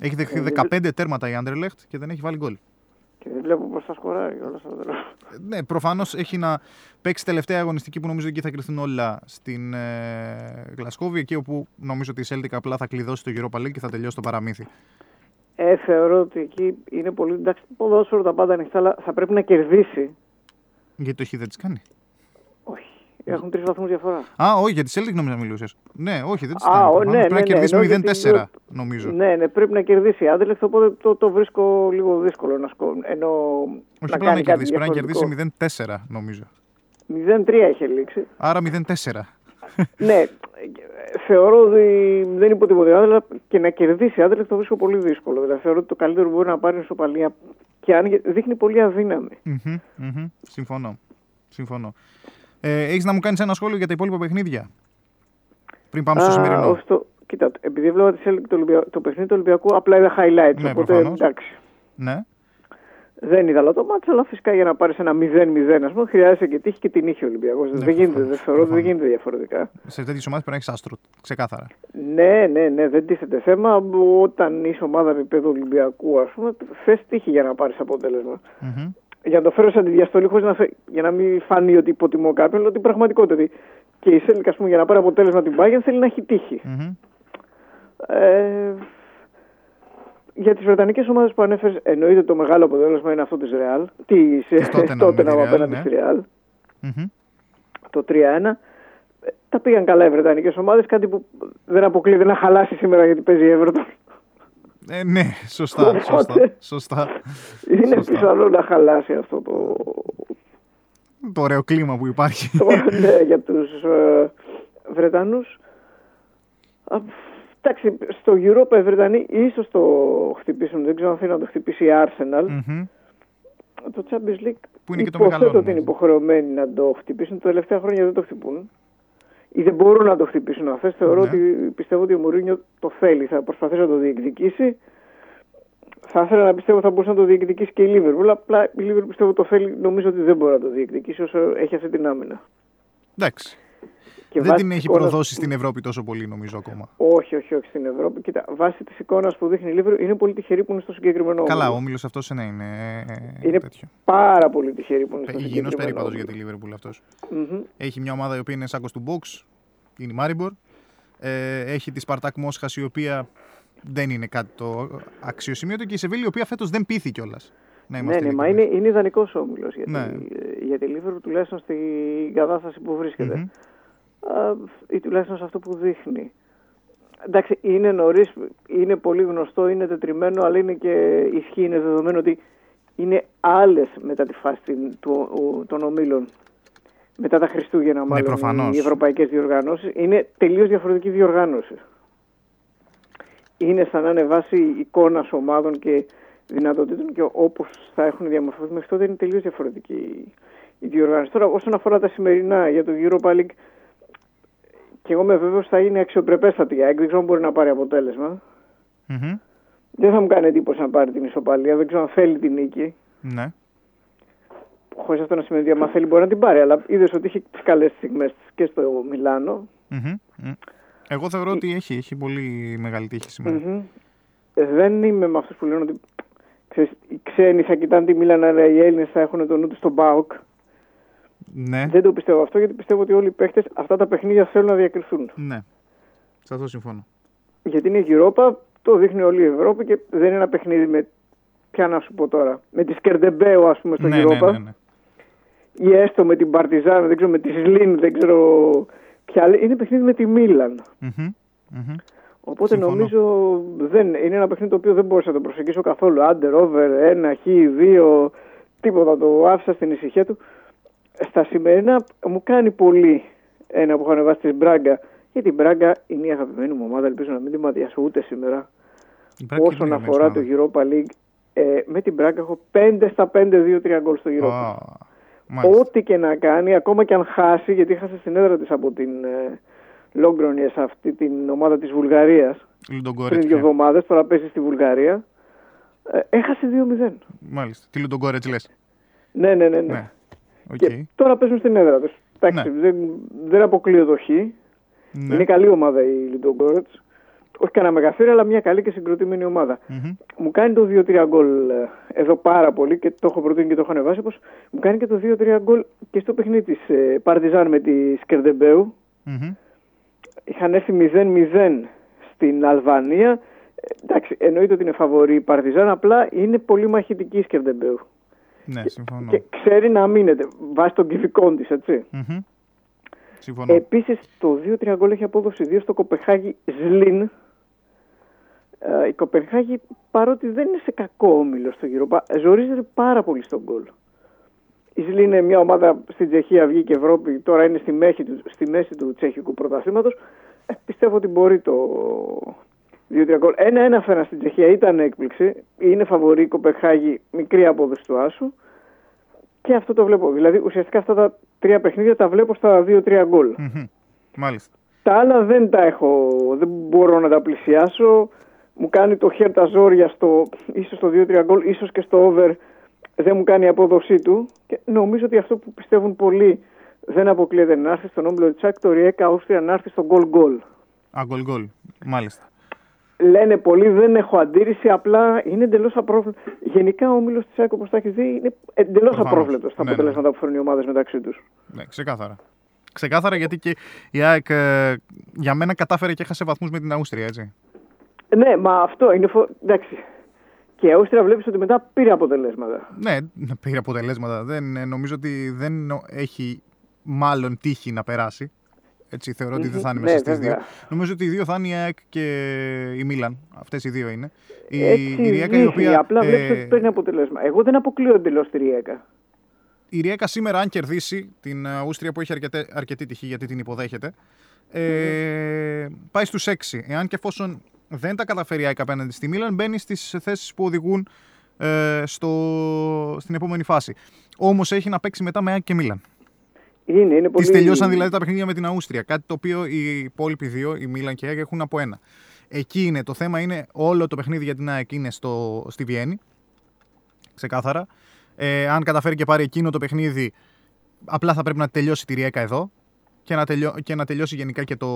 Έχει δεχθεί Ε, 15 τέρματα η Anderlecht και δεν έχει βάλει γκολ. Και δεν βλέπω πώς θα σκοράρει όλα αυτά. τα- Ε, Ναι, προφανώς έχει να παίξει τελευταία αγωνιστική που νομίζω εκεί θα κρυθούν όλα στην ε, Γλασκόβη, εκεί όπου νομίζω ότι η Celtic απλά θα κλειδώσει το Europa League και θα τελειώσει το παραμύθι. Ε, θεωρώ ότι εκεί είναι πολύ. Εντάξει, το ποδόσφαιρο τα πάντα ανοιχτά, αλλά θα πρέπει να κερδίσει. Γιατί το έχει δεν τη κάνει. Όχι. Έχουν τρεις βαθμούς διαφορά. Α, όχι, για τη Celtic νόμιζα μιλούσες. Ναι, όχι, δεν τη Α, κάνει. ο, προφανώς. ναι, Πρέπει να ναι, ναι, κερδίσει εννοώ με γιατί 0-4, λέω- νομίζω. Ναι, ναι, πρέπει να κερδίσει η Άντελεξ, οπότε το, το βρίσκω λίγο δύσκολο να σκο... ενώ Όχι να απλά να κάνει κάτι κερδίσει, πρέπει να διαφορετικό. κερδίσει 0-4, νομίζω. 0-3 είχε λήξει. Άρα 0-4. ναι, ε, θεωρώ ότι δεν υποτιμωθεί ο Άντελεξ και να κερδίσει η Άντελεξ το βρίσκω πολύ δύσκολο. Δηλαδή θεωρώ ότι το καλύτερο που μπορεί να πάρει είναι σοπαλία και αν δείχνει πολύ αδύναμη. Μμμ, μμμ. Συμφωνώ. Συμφωνώ. Ε, Έχεις να μου κάνεις ένα σχόλιο για τα υπόλοιπα παιχνίδια; Πριν πάμε στο Α, σημερινό. όχι το- Κοίτα, επειδή έβλεπα τη Celtic το, Ολυμπια- το παιχνίδι του Ολυμπιακού, απλά είδα highlights. Ναι, οπότε προφανώς. εντάξει. Ναι. Δεν είδα όλο το μάτς, αλλά φυσικά για να πάρεις ένα 0-0, ας πούμε, χρειάζεται και τύχη και την είχε ο Ολυμπιακός. δεν γίνεται, Ναι, προφανώς, δεν θεωρώ ότι δεν προφανώς. γίνεται διαφορετικά. Σε τέτοιες ομάδες πρέπει να έχεις άστρο. Ξεκάθαρα. Ναι, ναι, ναι, δεν τίθεται θέμα. Όταν είσαι ομάδα επίπεδου Ολυμπιακού, ας πούμε, θες τύχη για να πάρεις αποτέλεσμα. Μμμ. Για να το φέρω σε αντιδιαστολή, χωρίς να φε- για να μην φανεί ότι υποτιμώ κάποιον, λέω την πραγματικότητα. ότι Και η Σέλικ, ας πούμε, για να πάρει αποτέλεσμα την Bayern θέλει να έχει τύχη. Μμμ. Ε, για τις Βρετανικές ομάδες που ανέφερες, εννοείται το μεγάλο αποτέλεσμα είναι αυτό της Real. Τη Tottenham με τη Real, απέναντι ναι. στη Real. Μμμ. Το 3-1. Ε, Τα πήγαν καλά οι Βρετανικές ομάδες, κάτι που δεν αποκλείεται να χαλάσει σήμερα γιατί παίζει η Everton. Ε, ναι, σωστά. Οπότε- σωστά, σωστά. Είναι Σωστά. πιθανό να χαλάσει αυτό το. Το ωραίο κλίμα που υπάρχει. το ναι, για τους ε, Βρετανούς. Εντάξει, στο Europa οι Βρετανοί ίσως το χτυπήσουν. Δεν ξέρω αν θέλει να το χτυπήσει η Arsenal. Μμμ. Το Champions League Που είναι και το υποθέτω μεγάλο ότι είναι όνομα. υποχρεωμένοι να το χτυπήσουν. Τα τελευταία χρόνια δεν το χτυπούν. Ή δεν μπορούν να το χτυπήσουν αυτές. Θεωρώ Ναι. ότι πιστεύω ότι ο Μουρίνιο το θέλει. Θα προσπαθήσει να το διεκδικήσει. Θα ήθελα να πιστεύω θα μπορούσε να το διεκδικήσει και η Λίβερπουλ. Απλά η Λίβερπουλ πιστεύω το θέλει. Νομίζω ότι δεν μπορεί να το διεκδικήσει όσο έχει αυτή την άμυνα. Εντάξει. Και Δεν βάσει την της έχει εικόνας προδώσει που- στην Ευρώπη τόσο πολύ, νομίζω ακόμα. Όχι, όχι, όχι στην Ευρώπη. Κοίτα, βάσει της εικόνας που δείχνει η Λίβερπουλ είναι πολύ τυχερή που είναι στο συγκεκριμένο Καλά, ο όμιλος. όμιλο αυτός ναι, είναι ε, Είναι τέτοιο. πάρα πολύ τυχερή που είναι στο Υγιεινό συγκεκριμένο περίπατος όμιλο. για τη Liverpool αυτός. Μμμ. Έχει μια ομάδα η οποία είναι σάκος του box, είναι η Μάριμπορ. Ε, έχει τη Σπαρτάκ Μόσχα η οποία δεν είναι κάτι το αξιοσημείωτο και η Σεβίλη η οποία φέτος δεν πείθη κιόλας. Να Ναι, είμαστε ναι, μα ειλικρινείς. είναι, είναι ιδανικός όμιλος για, Ναι. τη, για τη Λίβερπουλ τουλάχιστον στην κατάσταση που βρίσκεται. Μμμ. Α, ή τουλάχιστον σε αυτό που δείχνει. Εντάξει, είναι νωρίς, είναι πολύ γνωστό, είναι τετριμένο, αλλά είναι και ισχύει, είναι δεδομένο ότι είναι άλλες μετά τη φάση την- του, ο- των ομίλων. Μετά τα Χριστούγεννα, μάλλον Ναι, προφανώς. οι ευρωπαϊκές διοργανώσεις. Είναι τελείως διαφορετική διοργάνωση. Είναι σαν να είναι βάση εικόνας ομάδων και δυνατοτήτων και όπως θα έχουν διαμορφωθεί μέχρι τότε είναι τελείως διαφορετική η διοργάνωση. Τώρα, όσον αφορά τα σημερινά για το Europa League, και εγώ είμαι βέβαιος θα είναι αξιοπρεπέστατη η ΑΕΚ. Δεν ξέρω αν μπορεί να πάρει αποτέλεσμα. Μμμ. Δεν θα μου κάνει εντύπωση να πάρει την ισοπαλία. Δεν ξέρω αν θέλει την νίκη. Ναι. Χωρίς αυτό να σημαίνει ότι άμα θέλει μπορεί να την πάρει. Αλλά είδες ότι είχε τις καλές στιγμές και στο Μιλάνο. Μμμ, μμ. Εγώ θεωρώ ότι έχει, έχει πολύ μεγάλη τύχη σήμερα. Μμμ. Ε, Δεν είμαι με αυτούς που λένε ότι ξέρεις, οι ξένοι θα κοιτάνε τη Μίλαν, αλλά οι Έλληνες θα έχουν το νου τους στον Μπάουκ. Ναι, Δεν το πιστεύω αυτό γιατί πιστεύω ότι όλοι οι παίχτες αυτά τα παιχνίδια θέλουν να διακριθούν. ναι. Σε αυτό συμφωνώ. Γιατί είναι η Europa, το δείχνει όλη η Ευρώπη και δεν είναι ένα παιχνίδι με. Ποια να σου πω τώρα. Με τη Σκερντεμπέο, ας πούμε, στο Ναι, ναι, Europa. ναι, ναι. Ή έστω με την Παρτιζάν, δεν ξέρω, με τη Σλίν, δεν ξέρω ποια άλλη. Είναι παιχνίδι με τη Μίλαν. Μμμ, μμμ. Οπότε Συμφωνώ. νομίζω δεν, είναι ένα παιχνίδι το οποίο δεν μπορούσα να το προσεγγίσω καθόλου. Under, over, ένα, χ, δύο, τίποτα. Το άφησα στην ησυχία του. Στα σημερινά μου κάνει πολύ ένα που έχω ανεβάσει τη Μπράγκα. Γιατί η Μπράγκα είναι η αγαπημένη μου ομάδα. Ελπίζω να μην τη μαδιάσω ούτε σήμερα. Η Μπράκη Όσον είναι αφορά το καλή Europa League, ε, με την Μπράγκα έχω 5 στα 5 2-3 γκολ στο Europa. ομάδα. Α, μάλιστα. Ό,τι και να κάνει, ακόμα και αν χάσει, γιατί χάσε στην έδρα της από την ε, Λόγκρονιες, αυτή την ομάδα της Βουλγαρίας, πριν Λουντογκόρετς, δύο ναι. εβδομάδες, τώρα παίζει στη Βουλγαρία, ε, έχασε 2-0. Μάλιστα. Τι Λουντογκόρετς λες. Ναι, ναι, ναι. ναι. Ναι. Οκ. Και τώρα παίζουν στην έδρα τους. Εντάξει, Ναι. δεν, δεν αποκλείω το χ. Ναι. Είναι καλή ομάδα η Λουντογκόρετς. Όχι κανένα μεγαθύριο, αλλά μια καλή και συγκροτημένη ομάδα. Μμμ. Μου κάνει το 2-3 γκολ ε, εδώ πάρα πολύ και το έχω προτείνει και το έχω ανεβάσει. Όπως μου κάνει και το 2-3 γκολ και στο παιχνίδι της ε, Παρτιζάν με τη Σκεντέρμπεου. Μμμ. Είχαν έρθει 0-0 στην Αλβανία. Ε, εντάξει, εννοείται ότι είναι φαβορή η Παρτιζάν, απλά είναι πολύ μαχητική η Σκερντεμπέου. Ναι, συμφωνώ. Και ξέρει να μείνεται βάσει των κυβικών της, έτσι. Μμμ. Συμφωνώ. Επίσης, το 2-3 γκολ έχει απόδοση 2 στο Κοπεχάγη Ζλίν. Ε, η Κοπεχάγη, παρότι δεν είναι σε κακό όμιλο στο γύρο, ζορίζεται πάρα πολύ στον γκολ. Η Ζλίν είναι μια ομάδα στην Τσεχία, βγήκε Ευρώπη, τώρα είναι στη μέση του, στη μέση του τσεχικού πρωταθλήματος. Ε, πιστεύω ότι μπορεί το 2-3 γκολ. Ένα-ένα φέρα στην Τσεχία ήταν έκπληξη. Είναι φαβορή η Κοπεχάγη, μικρή απόδοση του Άσου. Και αυτό το βλέπω. Δηλαδή, ουσιαστικά αυτά τα τρία παιχνίδια τα βλέπω στα 2-3 γκολ. Μμμ. Μάλιστα. Τα άλλα δεν τα έχω, δεν μπορώ να τα πλησιάσω. Μου κάνει το χέρ τα ζόρια στο, ίσως στο 2-3 γκολ, ίσως και στο over δεν μου κάνει η απόδοσή του. Και νομίζω ότι αυτό που πιστεύουν πολλοί δεν αποκλείεται να έρθει στον όμιλο Τσάκ, το Ριέκα Αούστρια να έρθει στο γκολ γκολ. Α, γκολ γκολ. Μάλιστα. Λένε πολλοί, δεν έχω αντίρρηση, απλά είναι εντελώς απρόβλεπτο. Γενικά ο όμιλο της ΑΕΚ, όπως τα έχεις δει, είναι εντελώς Προφανώς. απρόβλεπτος στα Ναι, ναι. αποτελέσματα που φέρνουν οι ομάδες μεταξύ τους. Ναι, ξεκάθαρα. Ξεκάθαρα γιατί και η ΑΕΚ ε, για μένα κατάφερε και έχασε βαθμούς με την Αούστρια, έτσι. Ναι, μα αυτό είναι. Φο... Εντάξει. Και η Αούστρια βλέπεις ότι μετά πήρε αποτελέσματα. Ναι, πήρε αποτελέσματα. Δεν, ε, νομίζω ότι δεν νο- έχει μάλλον τύχη να περάσει. Έτσι θεωρώ ότι δεν θα είναι Μμμ. μέσα Ναι, στις δύο. βέβαια. Νομίζω ότι οι δύο θα είναι η ΑΕΚ και η Μίλαν. Αυτές οι δύο είναι. Η, Έτσι η Ριέκα η δείχνει, οποία... απλά ε, βλέπει ότι παίρνει αποτελέσμα. Εγώ δεν αποκλείω εντελώς τη Ριέκα. η Ριέκα σήμερα, αν κερδίσει την Αούστρια που έχει αρκετέ, αρκετή τυχή γιατί την υποδέχεται, ε, πάει στους 6. Εάν και εφόσον δεν τα καταφέρει η ΑΕΚ απέναντι στη Μίλαν, μπαίνει στις θέσεις που οδηγούν ε, στο, στην επόμενη φάση. Όμως έχει να παίξει μετά με ΑΕΚ και Μίλαν. Είναι, είναι πολύ. Τις τελειώσαν δηλαδή τα παιχνίδια με την Αούστρια. Κάτι το οποίο οι υπόλοιποι δύο, η Μίλαν και η ΑΕΚ, έχουν από ένα. Εκεί είναι. Το θέμα είναι όλο το παιχνίδι για την ΑΕΚ είναι στο, στη Βιέννη. Ξεκάθαρα. Ε, αν καταφέρει και πάρει εκείνο το παιχνίδι, απλά θα πρέπει να τελειώσει τη Ριέκα εδώ και να, τελειώ, και να τελειώσει γενικά και το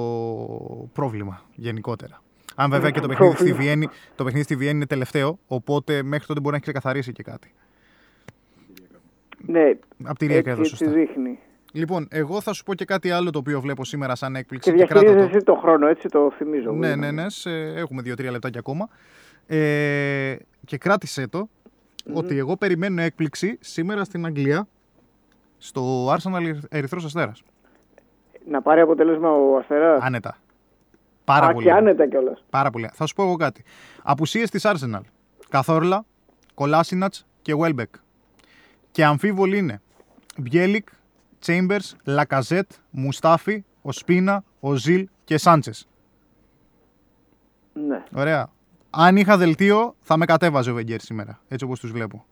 πρόβλημα γενικότερα. Αν βέβαια και το παιχνίδι, στη Πρόβλημα. Βιέννη, το παιχνίδι στη Βιέννη είναι τελευταίο, οπότε μέχρι τότε μπορεί να έχει ξεκαθαρίσει και κάτι. Ναι, Από τη Ριέκα έτσι, εδώ, έτσι σωστά. δείχνει. Λοιπόν, εγώ θα σου πω και κάτι άλλο το οποίο βλέπω σήμερα σαν έκπληξη Και και, κράτα το. διαχειρίζεσαι το χρόνο, έτσι το θυμίζω. Ναι, ναι, ναι. σε- έχουμε δύο-τρία λεπτάκια ακόμα. Ε, και κράτησε το ότι εγώ περιμένω έκπληξη σήμερα στην Αγγλία στο Arsenal Ερυθρός Αστέρας. Να πάρει αποτέλεσμα ο Αστέρας; Άνετα. Πάρα Α, πολύ. και άνετα κιόλας. Πάρα πολύ. Θα σου πω εγώ κάτι. Απουσίες της Arsenal. Καθόρλα, Κολάσινατς και Welbeck. Και αμφίβολοι είναι Μπιέλικ, Chambers, Λακαζέτ, Μουστάφι, ο Σπίνα, ο Ζιλ και Σάντσες. Ναι. Ωραία. Αν είχα δελτίο, θα με κατέβαζε ο Βεγγέρ σήμερα. Έτσι όπως τους βλέπω.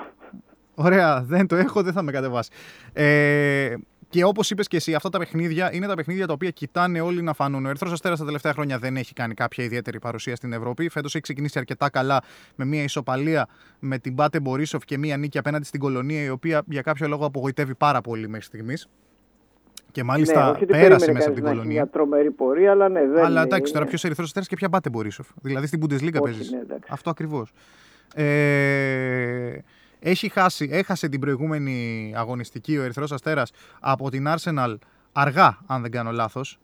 Ωραία. Δεν το έχω, δεν θα με κατεβάσει. Ε, Και όπως είπες και εσύ, αυτά τα παιχνίδια είναι τα παιχνίδια τα οποία κοιτάνε όλοι να φανούν. Ο Ερυθρός Αστέρας τα τελευταία χρόνια δεν έχει κάνει κάποια ιδιαίτερη παρουσία στην Ευρώπη. Φέτος έχει ξεκινήσει αρκετά καλά με μια ισοπαλία με την Πάτε Μπορίσοφ και μια νίκη απέναντι στην Κολονία, η οποία για κάποιο λόγο απογοητεύει πάρα πολύ μέχρι στιγμής. Και μάλιστα ναι, όχι ότι πέρασε περίμενε μέσα από κανείς την να έχει Κολονία. Μια τρομερή πορεία, αλλά ναι, δεν Αλλά είναι- εντάξει, τώρα είναι- ποιος Ερυθρός Αστέρας και ποια Πάτε Μπορίσοφ. Δηλαδή στην Bundesliga Όχι, παίζεις. ναι, εντάξει. Αυτό ακριβώς. Ε, έχει χάσει, έχασε την προηγούμενη αγωνιστική ο Ερυθρός Αστέρας από την Arsenal αργά, αν δεν κάνω λάθος.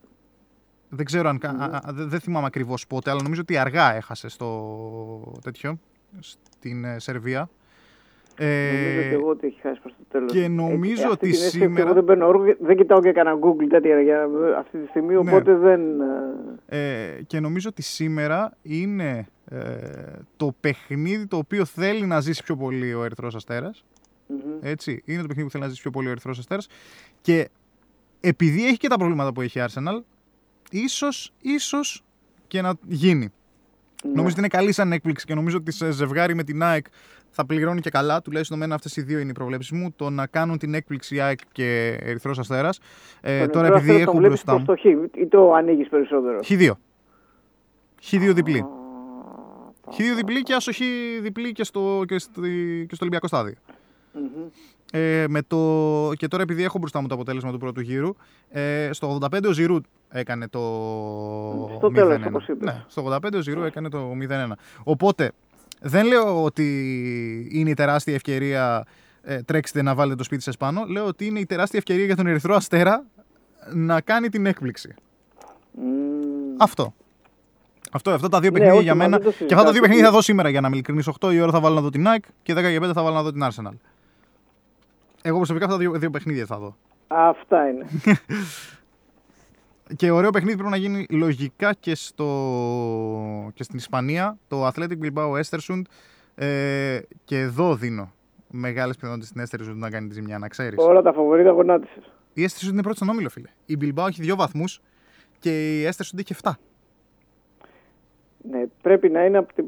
Δεν ξέρω αν. κα- α- α- δεν- δεν θυμάμαι ακριβώς πότε, αλλά νομίζω ότι αργά έχασε στο τέτοιο, στην ε, Σερβία. Νομίζω Ε, και εγώ ότι έχει χάσει προς το τέλος. και νομίζω αυτή ότι την αίσθηση σήμερα- Εγώ δεν, παίρνω όργο, δεν κοιτάω και κανένα Google τέτοια για αυτή τη στιγμή, Ναι. οπότε δεν... ε, ε, και νομίζω ότι σήμερα είναι ε, το παιχνίδι το οποίο θέλει να ζήσει πιο πολύ ο Ερυθρός Αστέρας. μμμ. Έτσι, είναι το παιχνίδι που θέλει να ζήσει πιο πολύ ο Ερυθρός Αστέρας και επειδή έχει και τα προβλήματα που έχει η Arsenal, ίσως, ίσως και να γίνει. Ναι. Νομίζω ότι είναι καλή σαν έκπληξη και νομίζω ότι σε ζευγάρι με την ΑΕΚ θα πληρώνει και καλά. Τουλάχιστον εμένα αυτές οι δύο είναι οι προβλέψεις μου. Το να κάνουν την έκπληξη ΑΕΚ και Ερυθρός Αστέρας. Ε, Τον τώρα Ερυθρό επειδή Αστέρα τον έχω βλέπεις μπροστά μου. προς το χ ή το ανοίγεις περισσότερο; Χ2. Χ2 διπλή. Α, Χ2 διπλή και άσοχη διπλή και στο, και, στη- και στο Ολυμπιακό στάδιο. μμμ. Ε, με το... Και τώρα επειδή έχω μπροστά μου το αποτέλεσμα του πρώτου γύρου, ε, στο 85 ο Ζηρού έκανε το Στο τέλος, 0-1. όπως είπες. Ναι, στο 85 ο Ζηρού έκανε το 0-1. Οπότε δεν λέω ότι είναι η τεράστια ευκαιρία ε, τρέξτε να βάλετε το σπίτι σας πάνω. Λέω ότι είναι η τεράστια ευκαιρία για τον Ερυθρό Αστέρα να κάνει την έκπληξη. Μμμ. Αυτό. Αυτό, αυτά τα δύο Ναι, παιχνίδια όχι, για μα μένα. δεν το Και αυτά τα δύο συζητάω. παιχνίδια θα δω σήμερα για να είμαι ειλικρινή. 8 η ώρα θα βάλω να δω την Nike και 10 για 5 θα βάλω να δω την Arsenal. Εγώ προσωπικά αυτά τα δύο, δύο παιχνίδια θα δω. Αυτά είναι. Και ωραίο παιχνίδι πρέπει να γίνει λογικά και, στο... και στην Ισπανία. Το Athletic Bilbao Estersund. Ε, και εδώ δίνω μεγάλες πιθανότητες στην Estersund να κάνει τη ζημιά, να ξέρεις. Όλα τα φαβορίδα γονάτισες. Η Estersund είναι πρώτη στον όμιλο, φίλε. Η Bilbao έχει δύο βαθμούς και η Estersund έχει 7. Ναι, πρέπει να είναι από τη...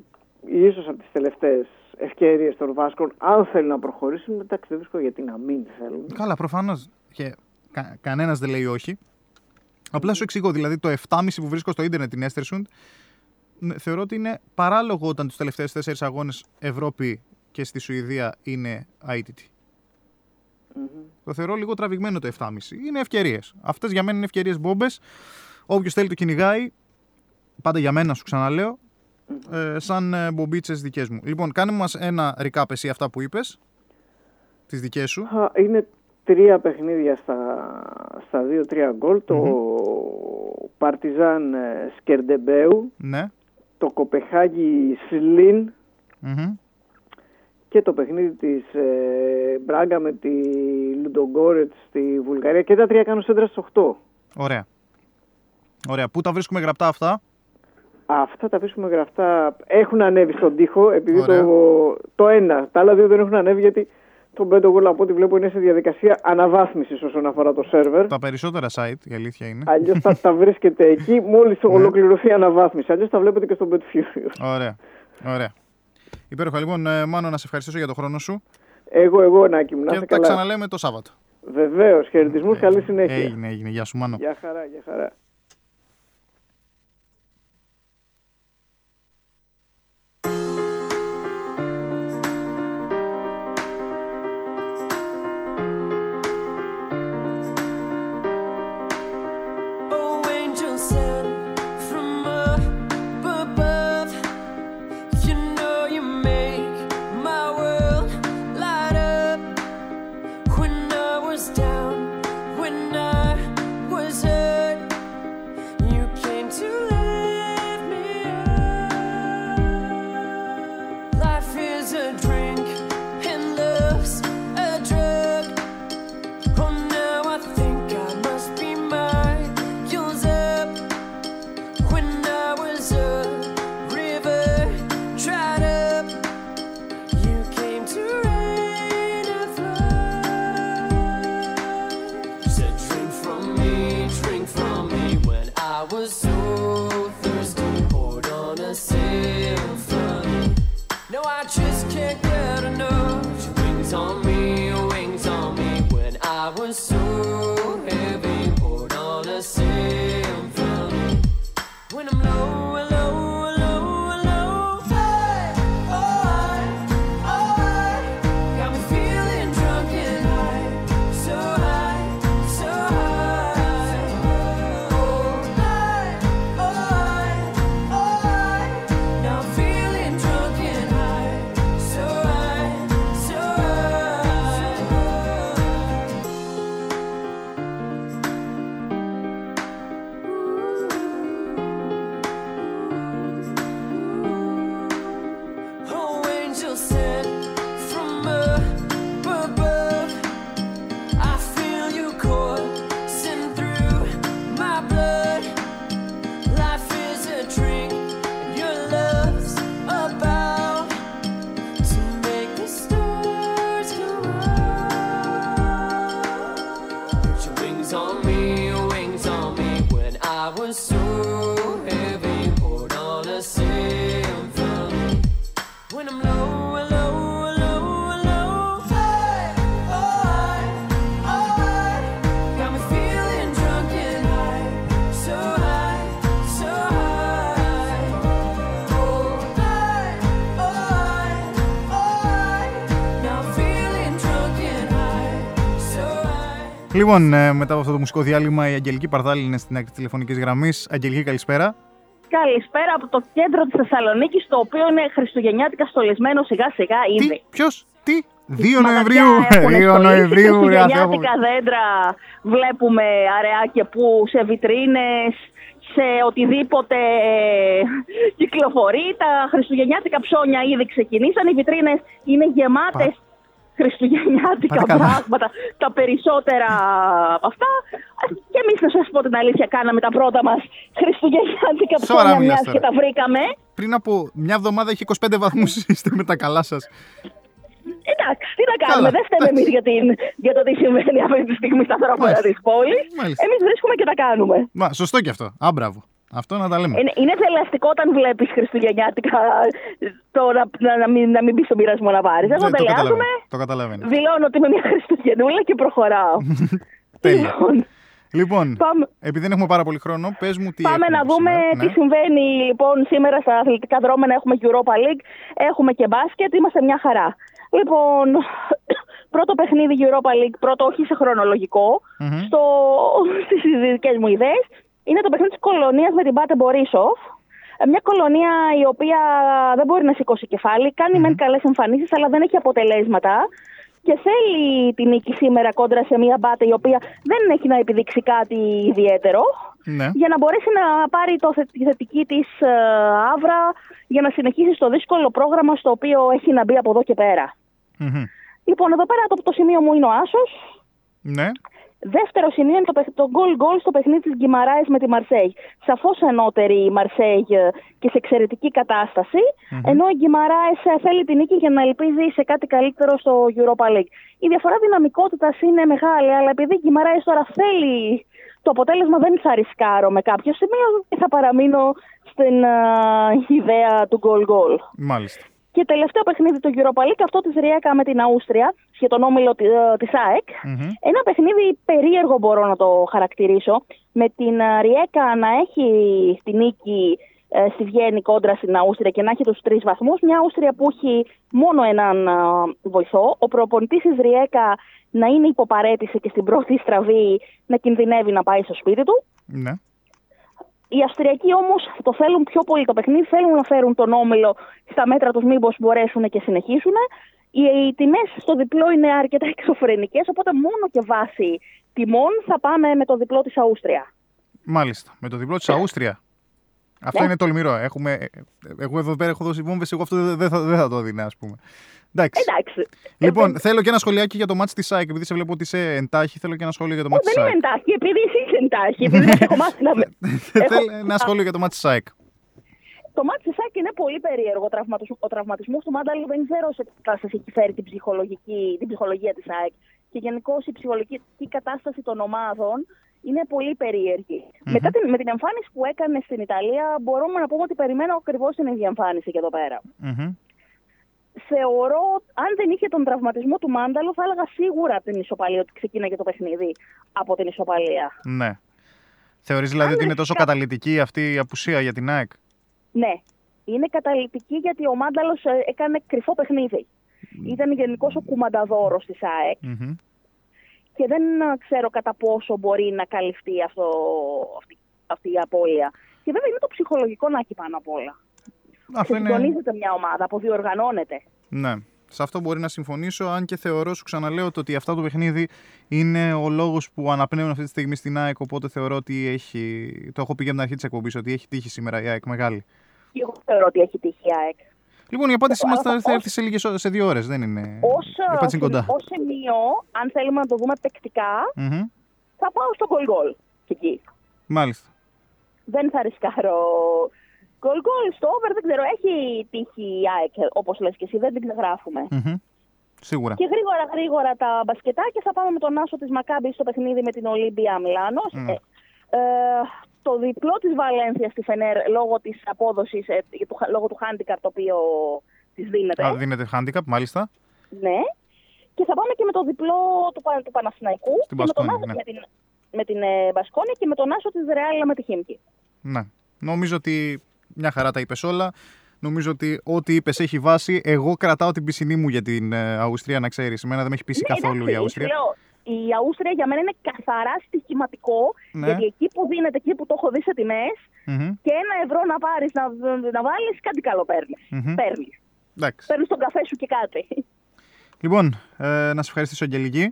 ίσως από τις τελευταίες ευκαιρίες των Βάσκων. Αν θέλουν να προχωρήσουν, εντάξει δεν βρίσκω γιατί να μην θέλουν. Καλά, προφανώς. Και κα, κανένας δεν λέει όχι. Απλά σου εξηγώ, δηλαδή το 7,5 που βρίσκω στο ίντερνετ την Estersund ναι, θεωρώ ότι είναι παράλογο όταν τους τελευταίους τέσσερις αγώνες Ευρώπη και στη Σουηδία είναι αίτητη. Το θεωρώ λίγο τραβηγμένο το 7,5. Είναι ευκαιρίες. Αυτές για μένα είναι ευκαιρίες μπόμπες. Όποιος θέλει το κυνηγάει. Πάντα για μένα σου ξαναλέω. Ε, σαν ε, μπομπίτσες δικές μου. Λοιπόν, κάνε μας ένα recap εσύ αυτά που είπες. Τις δικές σου. Α, Είναι τρία παιχνίδια στα, στα δύο-τρία γκολ. Το Παρτιζάν ε, Σκερντεμπέου, Ναι. το Κοπεχάγι Σλίν Μμμ. και το παιχνίδι της ε, Μπράγκα με τη Λουντογκόρετ στη Βουλγαρία. Και τα τρία κάνουν σέντρα στις 8. Ωραία. Ωραία. Πού τα βρίσκουμε γραπτά αυτά; Αυτά τα βρίσκουμε γραφτά. Έχουν ανέβει στον τοίχο επειδή Ωραία. το, το ένα. Τα άλλα δύο δεν έχουν ανέβει γιατί το Pentagon από ό,τι βλέπω είναι σε διαδικασία αναβάθμισης όσον αφορά το σερβερ. Τα περισσότερα site, η αλήθεια είναι. Αλλιώς θα τα βρίσκετε εκεί μόλις Ναι. ολοκληρωθεί η αναβάθμιση. Αλλιώς τα βλέπετε και στο Bet Furious. Ωραία. Ωραία. Υπέροχα. Λοιπόν, ε, Μάνο, να σε ευχαριστήσω για το χρόνο σου Εγώ, εγώ, Νάκη μου, να και είστε τα καλά. ξαναλέμε το Σάββατο. Βεβαίως, χαιρετισμούς, καλή συνέχεια. Έγινε, έγινε. Γεια σου, Μάνο. Γεια χαρά, γεια χαρά. a dream. Λοιπόν, ε, μετά από αυτό το μουσικό διάλειμμα, η Αγγελική Παρδάλη είναι στην άκρη της τηλεφωνικής γραμμής. Αγγελική, καλησπέρα. Καλησπέρα από το κέντρο της Θεσσαλονίκης, το οποίο είναι χριστουγεννιάτικα στολισμένο σιγά σιγά ήδη. Τι, ποιος, τι, 2 Μαγαζιά Νοεμβρίου. έχουν 2 στολίσει Νοεμβρίου, ρε ανθρώπου. Χριστουγεννιάτικα δέντρα βλέπουμε αραιάκια που σε βιτρίνες, σε οτιδήποτε κυκλοφορεί. Τα χριστουγεννιάτικα ψώνια ήδη ξεκινήσαν. Οι βιτρίνες είναι γεμάτες χριστουγεννιάτικα Πάτε καλά. πράγματα. Τα περισσότερα από αυτά. Και εμείς να σας πω την αλήθεια, κάναμε τα πρώτα μας χριστουγεννιάτικα Σοβαρά ψώνια μιλάς μιας τώρα. και τα βρήκαμε. Πριν από μια εβδομάδα είχε 25 βαθμούς. Είστε με τα καλά σας. Εντάξει, τι να κάνουμε, Καλά, δεν φταίμε εντάξει. εμείς για, την- για το τι συμβαίνει αυτή τη στιγμή στα ανθρώπινα Μάλιστα. της πόλης. Μάλιστα. Εμείς βρίσκουμε και τα κάνουμε. Μα, σωστό και αυτό. Α, μπράβο. Αυτό να τα λέμε. Είναι, είναι θελαστικό όταν βλέπεις Χριστουγεννιάτικα το να, να, να, μην, να μην μπεις στον πειρασμό να πάρεις. Εγώ Δεν- το τελειάζουμε, καταλαβαίνω. Το καταλαβαίνω. δηλώνω ότι είμαι μια Χριστουγεννούλα και προχωράω. Τέλεια. λοιπόν, Λοιπόν, Πάμε. επειδή δεν έχουμε πάρα πολύ χρόνο, πες μου τι. πάμε έχουμε να δούμε σήμερα. τι Ναι. συμβαίνει λοιπόν σήμερα στα αθλητικά δρόμενα. Έχουμε Europa League, έχουμε και μπάσκετ, είμαστε μια χαρά. Λοιπόν, πρώτο παιχνίδι Europa League, πρώτο όχι σε χρονολογικό, Μμμ. στο, στις δικές μου ιδέες, είναι το παιχνίδι της κολονίας με την Πάτε Μπορίσοφ. Ε, Μια κολονία η οποία δεν μπορεί να σηκώσει κεφάλι, κάνει μεν καλές εμφανίσεις αλλά δεν έχει αποτελέσματα και θέλει την νίκη σήμερα κόντρα σε μια Μπάτε η οποία δεν έχει να επιδείξει κάτι ιδιαίτερο Ναι. για να μπορέσει να πάρει το, θε- τη θετική της ε, άβρα για να συνεχίσει στο δύσκολο πρόγραμμα στο οποίο έχει να μπει από εδώ και πέρα. Μμμ. Λοιπόν, εδώ πέρα το, το σημείο μου είναι ο Άσος. Ναι. Δεύτερο σημείο είναι το, παιχ- το goal goal στο παιχνίδι της Γκυμαράης με τη Μαρσέγ. Σαφώς ενώτερη η Μαρσέγ ε, και σε εξαιρετική κατάσταση, ενώ η Γκυμαράης ε, θέλει την νίκη για να ελπίζει σε κάτι καλύτερο στο Europa League. Η διαφορά δυναμικότητας είναι μεγάλη, αλλά επειδή η Γκυμαράης τώρα θέλει το αποτέλεσμα δεν θα ρισκάρω με κάποιο σημείο και θα παραμείνω στην ε, ιδέα του goal goal. Μάλιστα. Και τελευταίο παιχνίδι του Europa League, αυτό της Ριέκα με την Αούστρια, για τον όμιλο τη- ε, της ΑΕΚ. Μμμ. Ένα παιχνίδι περίεργο μπορώ να το χαρακτηρίσω. Με την ε, Ριέκα να έχει τη νίκη ε, στη Βιέννη κόντρα στην Αούστρια και να έχει τους τρεις βαθμούς. Μια Αούστρια που έχει μόνο έναν ε, βοηθό. Ο προπονητής της Ριέκα να είναι υποπαρέτηση και στην πρώτη στραβή να κινδυνεύει να πάει στο σπίτι του. Ναι. Οι Αυστριακοί όμως το θέλουν πιο πολύ το παιχνίδι, θέλουν να φέρουν τον όμιλο στα μέτρα τους, μήπως μπορέσουν και συνεχίσουν. Οι, οι τιμές στο διπλό είναι αρκετά εξωφρενικές, οπότε μόνο και βάση τιμών θα πάμε με το διπλό της Αούστρια. Μάλιστα. Με το διπλό της Αούστρια. Αυτό Ναι. είναι τολμηρό. Έχουμε... ε, Εγώ εδώ πέρα έχω δώσει βόμβες, εγώ αυτό δεν δεν θα, δεν θα το δίνω, ας πούμε. Εντάξει. Εντάξει. Λοιπόν, Ε, θέλω και ένα σχολιάκι για το μάτς της ΑΕΚ. Επειδή σε βλέπω ότι είσαι εντάχει, θέλω και ένα σχόλιο για το Ω, μάτς της δεν είμαι ΑΕΚ. εντάχει, επειδή εσύ είσαι εντάχει, επειδή δεν έχω μάθει να με. έχω- Θέλω ένα σχόλιο για το μάτς της ΑΕΚ. Το μάτι της ΣΑΚ είναι πολύ περίεργο. Ο τραυματισ- Ο τραυματισμός του Μάνταλη δεν ξέρω σε τι κατάσταση έχει φέρει την, ψυχολογική, την ψυχολογία της ΑΕΚ. Και γενικώς η ψυχολογική κατάσταση των ομάδων είναι πολύ περίεργη. Μετά την, με την εμφάνιση που έκανε στην Ιταλία, μπορούμε να πούμε ότι περιμένω ακριβώς την ίδια εμφάνιση και εδώ πέρα. Μμμ. Θεωρώ, αν δεν είχε τον τραυματισμό του Μάνταλο, θα έλεγα σίγουρα από την ισοπαλία ότι ξεκίναγε το παιχνίδι από την ισοπαλία. Ναι. Θεωρείς δηλαδή ότι είναι τόσο καταλητική αυτή η απουσία για την ΑΕΚ; Ναι. Είναι καταλητική γιατί ο Μάνταλος έκανε κρυφό παιχνίδι. Ήταν γενικώ ο κουμανταδόρος της ΑΕΚ Μμμ. Και δεν α, ξέρω κατά πόσο μπορεί να καλυφθεί αυτό, αυτή, αυτή η απώλεια. Και βέβαια είναι το ψυχολογικό να έχει πάνω απ' όλα. Αυτό είναι... Συντονίζεται μια ομάδα, αποδιοργανώνεται. Ναι. Σε αυτό μπορεί να συμφωνήσω, αν και θεωρώ, σου ξαναλέω, το ότι αυτό το παιχνίδι είναι ο λόγος που αναπνέουν αυτή τη στιγμή στην ΑΕΚ. Οπότε θεωρώ ότι έχει. Το έχω πει για την αρχή της εκπομπής, ότι έχει τύχει σήμερα η ΑΕΚ μεγάλη. Και εγώ θεωρώ ότι έχει τύχει η ΑΕΚ. Λοιπόν, η απάντησή Εγώ- μας θα, θα ως- έρθει σε, λίγες, ώρες- σε δύο ώρες, δεν είναι. Ως, η απάντηση είναι κοντά. ως σημείο, αν θέλουμε να το δούμε παικτικά, Μμμ. θα πάω στο goal goal. Και εκεί. Μάλιστα. Δεν θα ρισκάρω. Goal goal στο over δεν ξέρω. Έχει τύχει η ΑΕΚ, όπως λες και εσύ, δεν την γράφουμε. Μμμ. Σίγουρα. Και γρήγορα γρήγορα τα μπασκετάκια θα πάμε με τον Άσο της Μακάμπης στο παιχνίδι με την Ολύμπια Μιλάνος. Μμ. Ε, ε, το διπλό της Βαλένθιας στη Φενέρ λόγω της απόδοσης, ε, του, λόγω του handicap το οποίο της δίνεται. Α, δίνεται handicap, μάλιστα. Ναι. Και θα πάμε και με το διπλό του, Πα- του Παναθηναϊκού Στην και με, τον, Μπασκόνια, Άσο- ναι. με την, με την ε, Μπασκόνια και με τον Άσο της Ρεάλ με τη Χίμκι. Ναι. Νομίζω ότι μια χαρά τα είπες όλα. Νομίζω ότι ό,τι είπες έχει βάση. Εγώ κρατάω την πισινή μου για την ε, Αυστρία, να ξέρεις. Εμένα δεν με έχει πείσει Ναι, καθόλου εντάξει, η Αυστρία. σου Λέω, η Αούστρια για μένα είναι καθαρά στοιχηματικό, Ναι. γιατί εκεί που δίνεται, εκεί που το έχω δει σε τιμές, Μμμ. και ένα ευρώ να πάρεις, να, να βάλεις, κάτι καλό παίρνεις. Μμμ. Παίρνεις. Εντάξει. Παίρνεις τον καφέ σου και κάτι. Λοιπόν, ε, να σε ευχαριστήσω, Αγγελική,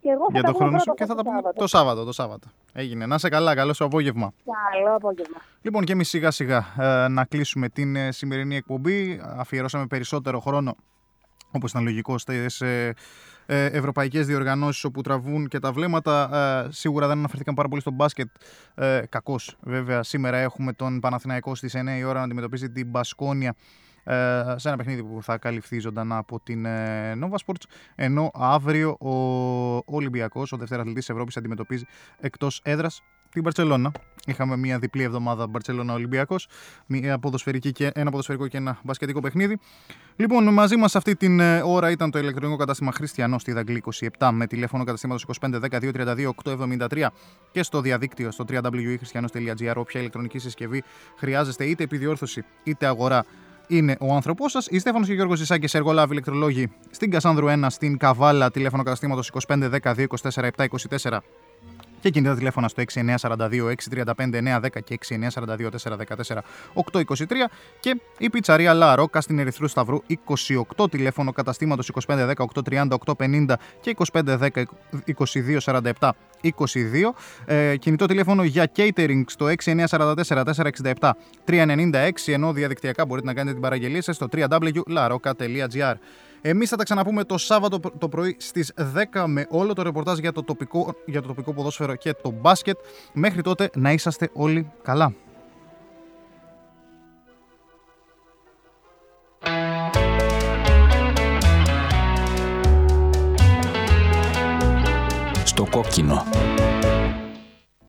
Και εγώ θα για τα τον πούμε χρόνο σου πρώτα και θα τα το πούμε Σάββατο. το Σάββατο. Το Σάββατο. Έγινε. Να σε καλά, καλό σου απόγευμα. Καλό απόγευμα. Λοιπόν, και εμείς σιγά σιγά ε, να κλείσουμε την ε, σημερινή εκπομπή. Αφιερώσαμε περισσότερο χρόνο, όπως ήταν λογικό, στις ε, ε, ευρωπαϊκές διοργανώσεις όπου τραβούν και τα βλέμματα. Ε, σίγουρα δεν αναφερθήκαν πάρα πολύ στο μπάσκετ. Ε, Κακώς, βέβαια. Σήμερα έχουμε τον Παναθηναϊκό στις 9 η ώρα να αντιμετωπίζει την Μπασκόνια ε, σε ένα παιχνίδι που θα καλυφθεί ζωντανά από την ε, Nova Sports. Ενώ αύριο ο Ολυμπιακός, ο Δευτέρα Αθλητή Ευρώπης, αντιμετωπίζει εκτός έδρας την Μπαρσελόνα. Είχαμε μια διπλή εβδομάδα Μπαρσελόνα Ολυμπιακός. Ένα ποδοσφαιρικό και ένα μπασκετικό παιχνίδι. Λοιπόν, μαζί μας αυτή την ε, ώρα ήταν το ηλεκτρονικό κατάστημα Χριστιανό στη Δαγκλή 27 με τηλέφωνο καταστήματος 25 10 232 873 και στο διαδίκτυο στο www.christianos.gr. Όποια ηλεκτρονική συσκευή χρειάζεστε, είτε επιδιόρθωση είτε αγορά, είναι ο άνθρωπός σας. Η Στέφανος και Γιώργος Ζησάκη, εργολάβοι ηλεκτρολόγοι στην Κασάνδρου 1 στην Καβάλα, τηλέφωνο καταστήματος 25 10 224 7 24 και κινητά τηλέφωνα στο 6942 635 910 και 6942 414 823 και η πιτσαρία La Rocca στην Ερυθρού Σταυρού 28 τηλέφωνο καταστήματος 2510 830 850 και 2510 2247 22 ε, κινητό τηλέφωνο για catering στο 6944 467 396 ενώ διαδικτυακά μπορείτε να κάνετε την παραγγελία σας στο www.larocca.gr εμείς θα τα ξαναπούμε το Σάββατο το πρωί στις 10 με όλο το ρεπορτάζ για το τοπικό, για το τοπικό ποδόσφαιρο και το μπάσκετ. Μέχρι τότε να είσαστε όλοι καλά. Στο κόκκινο.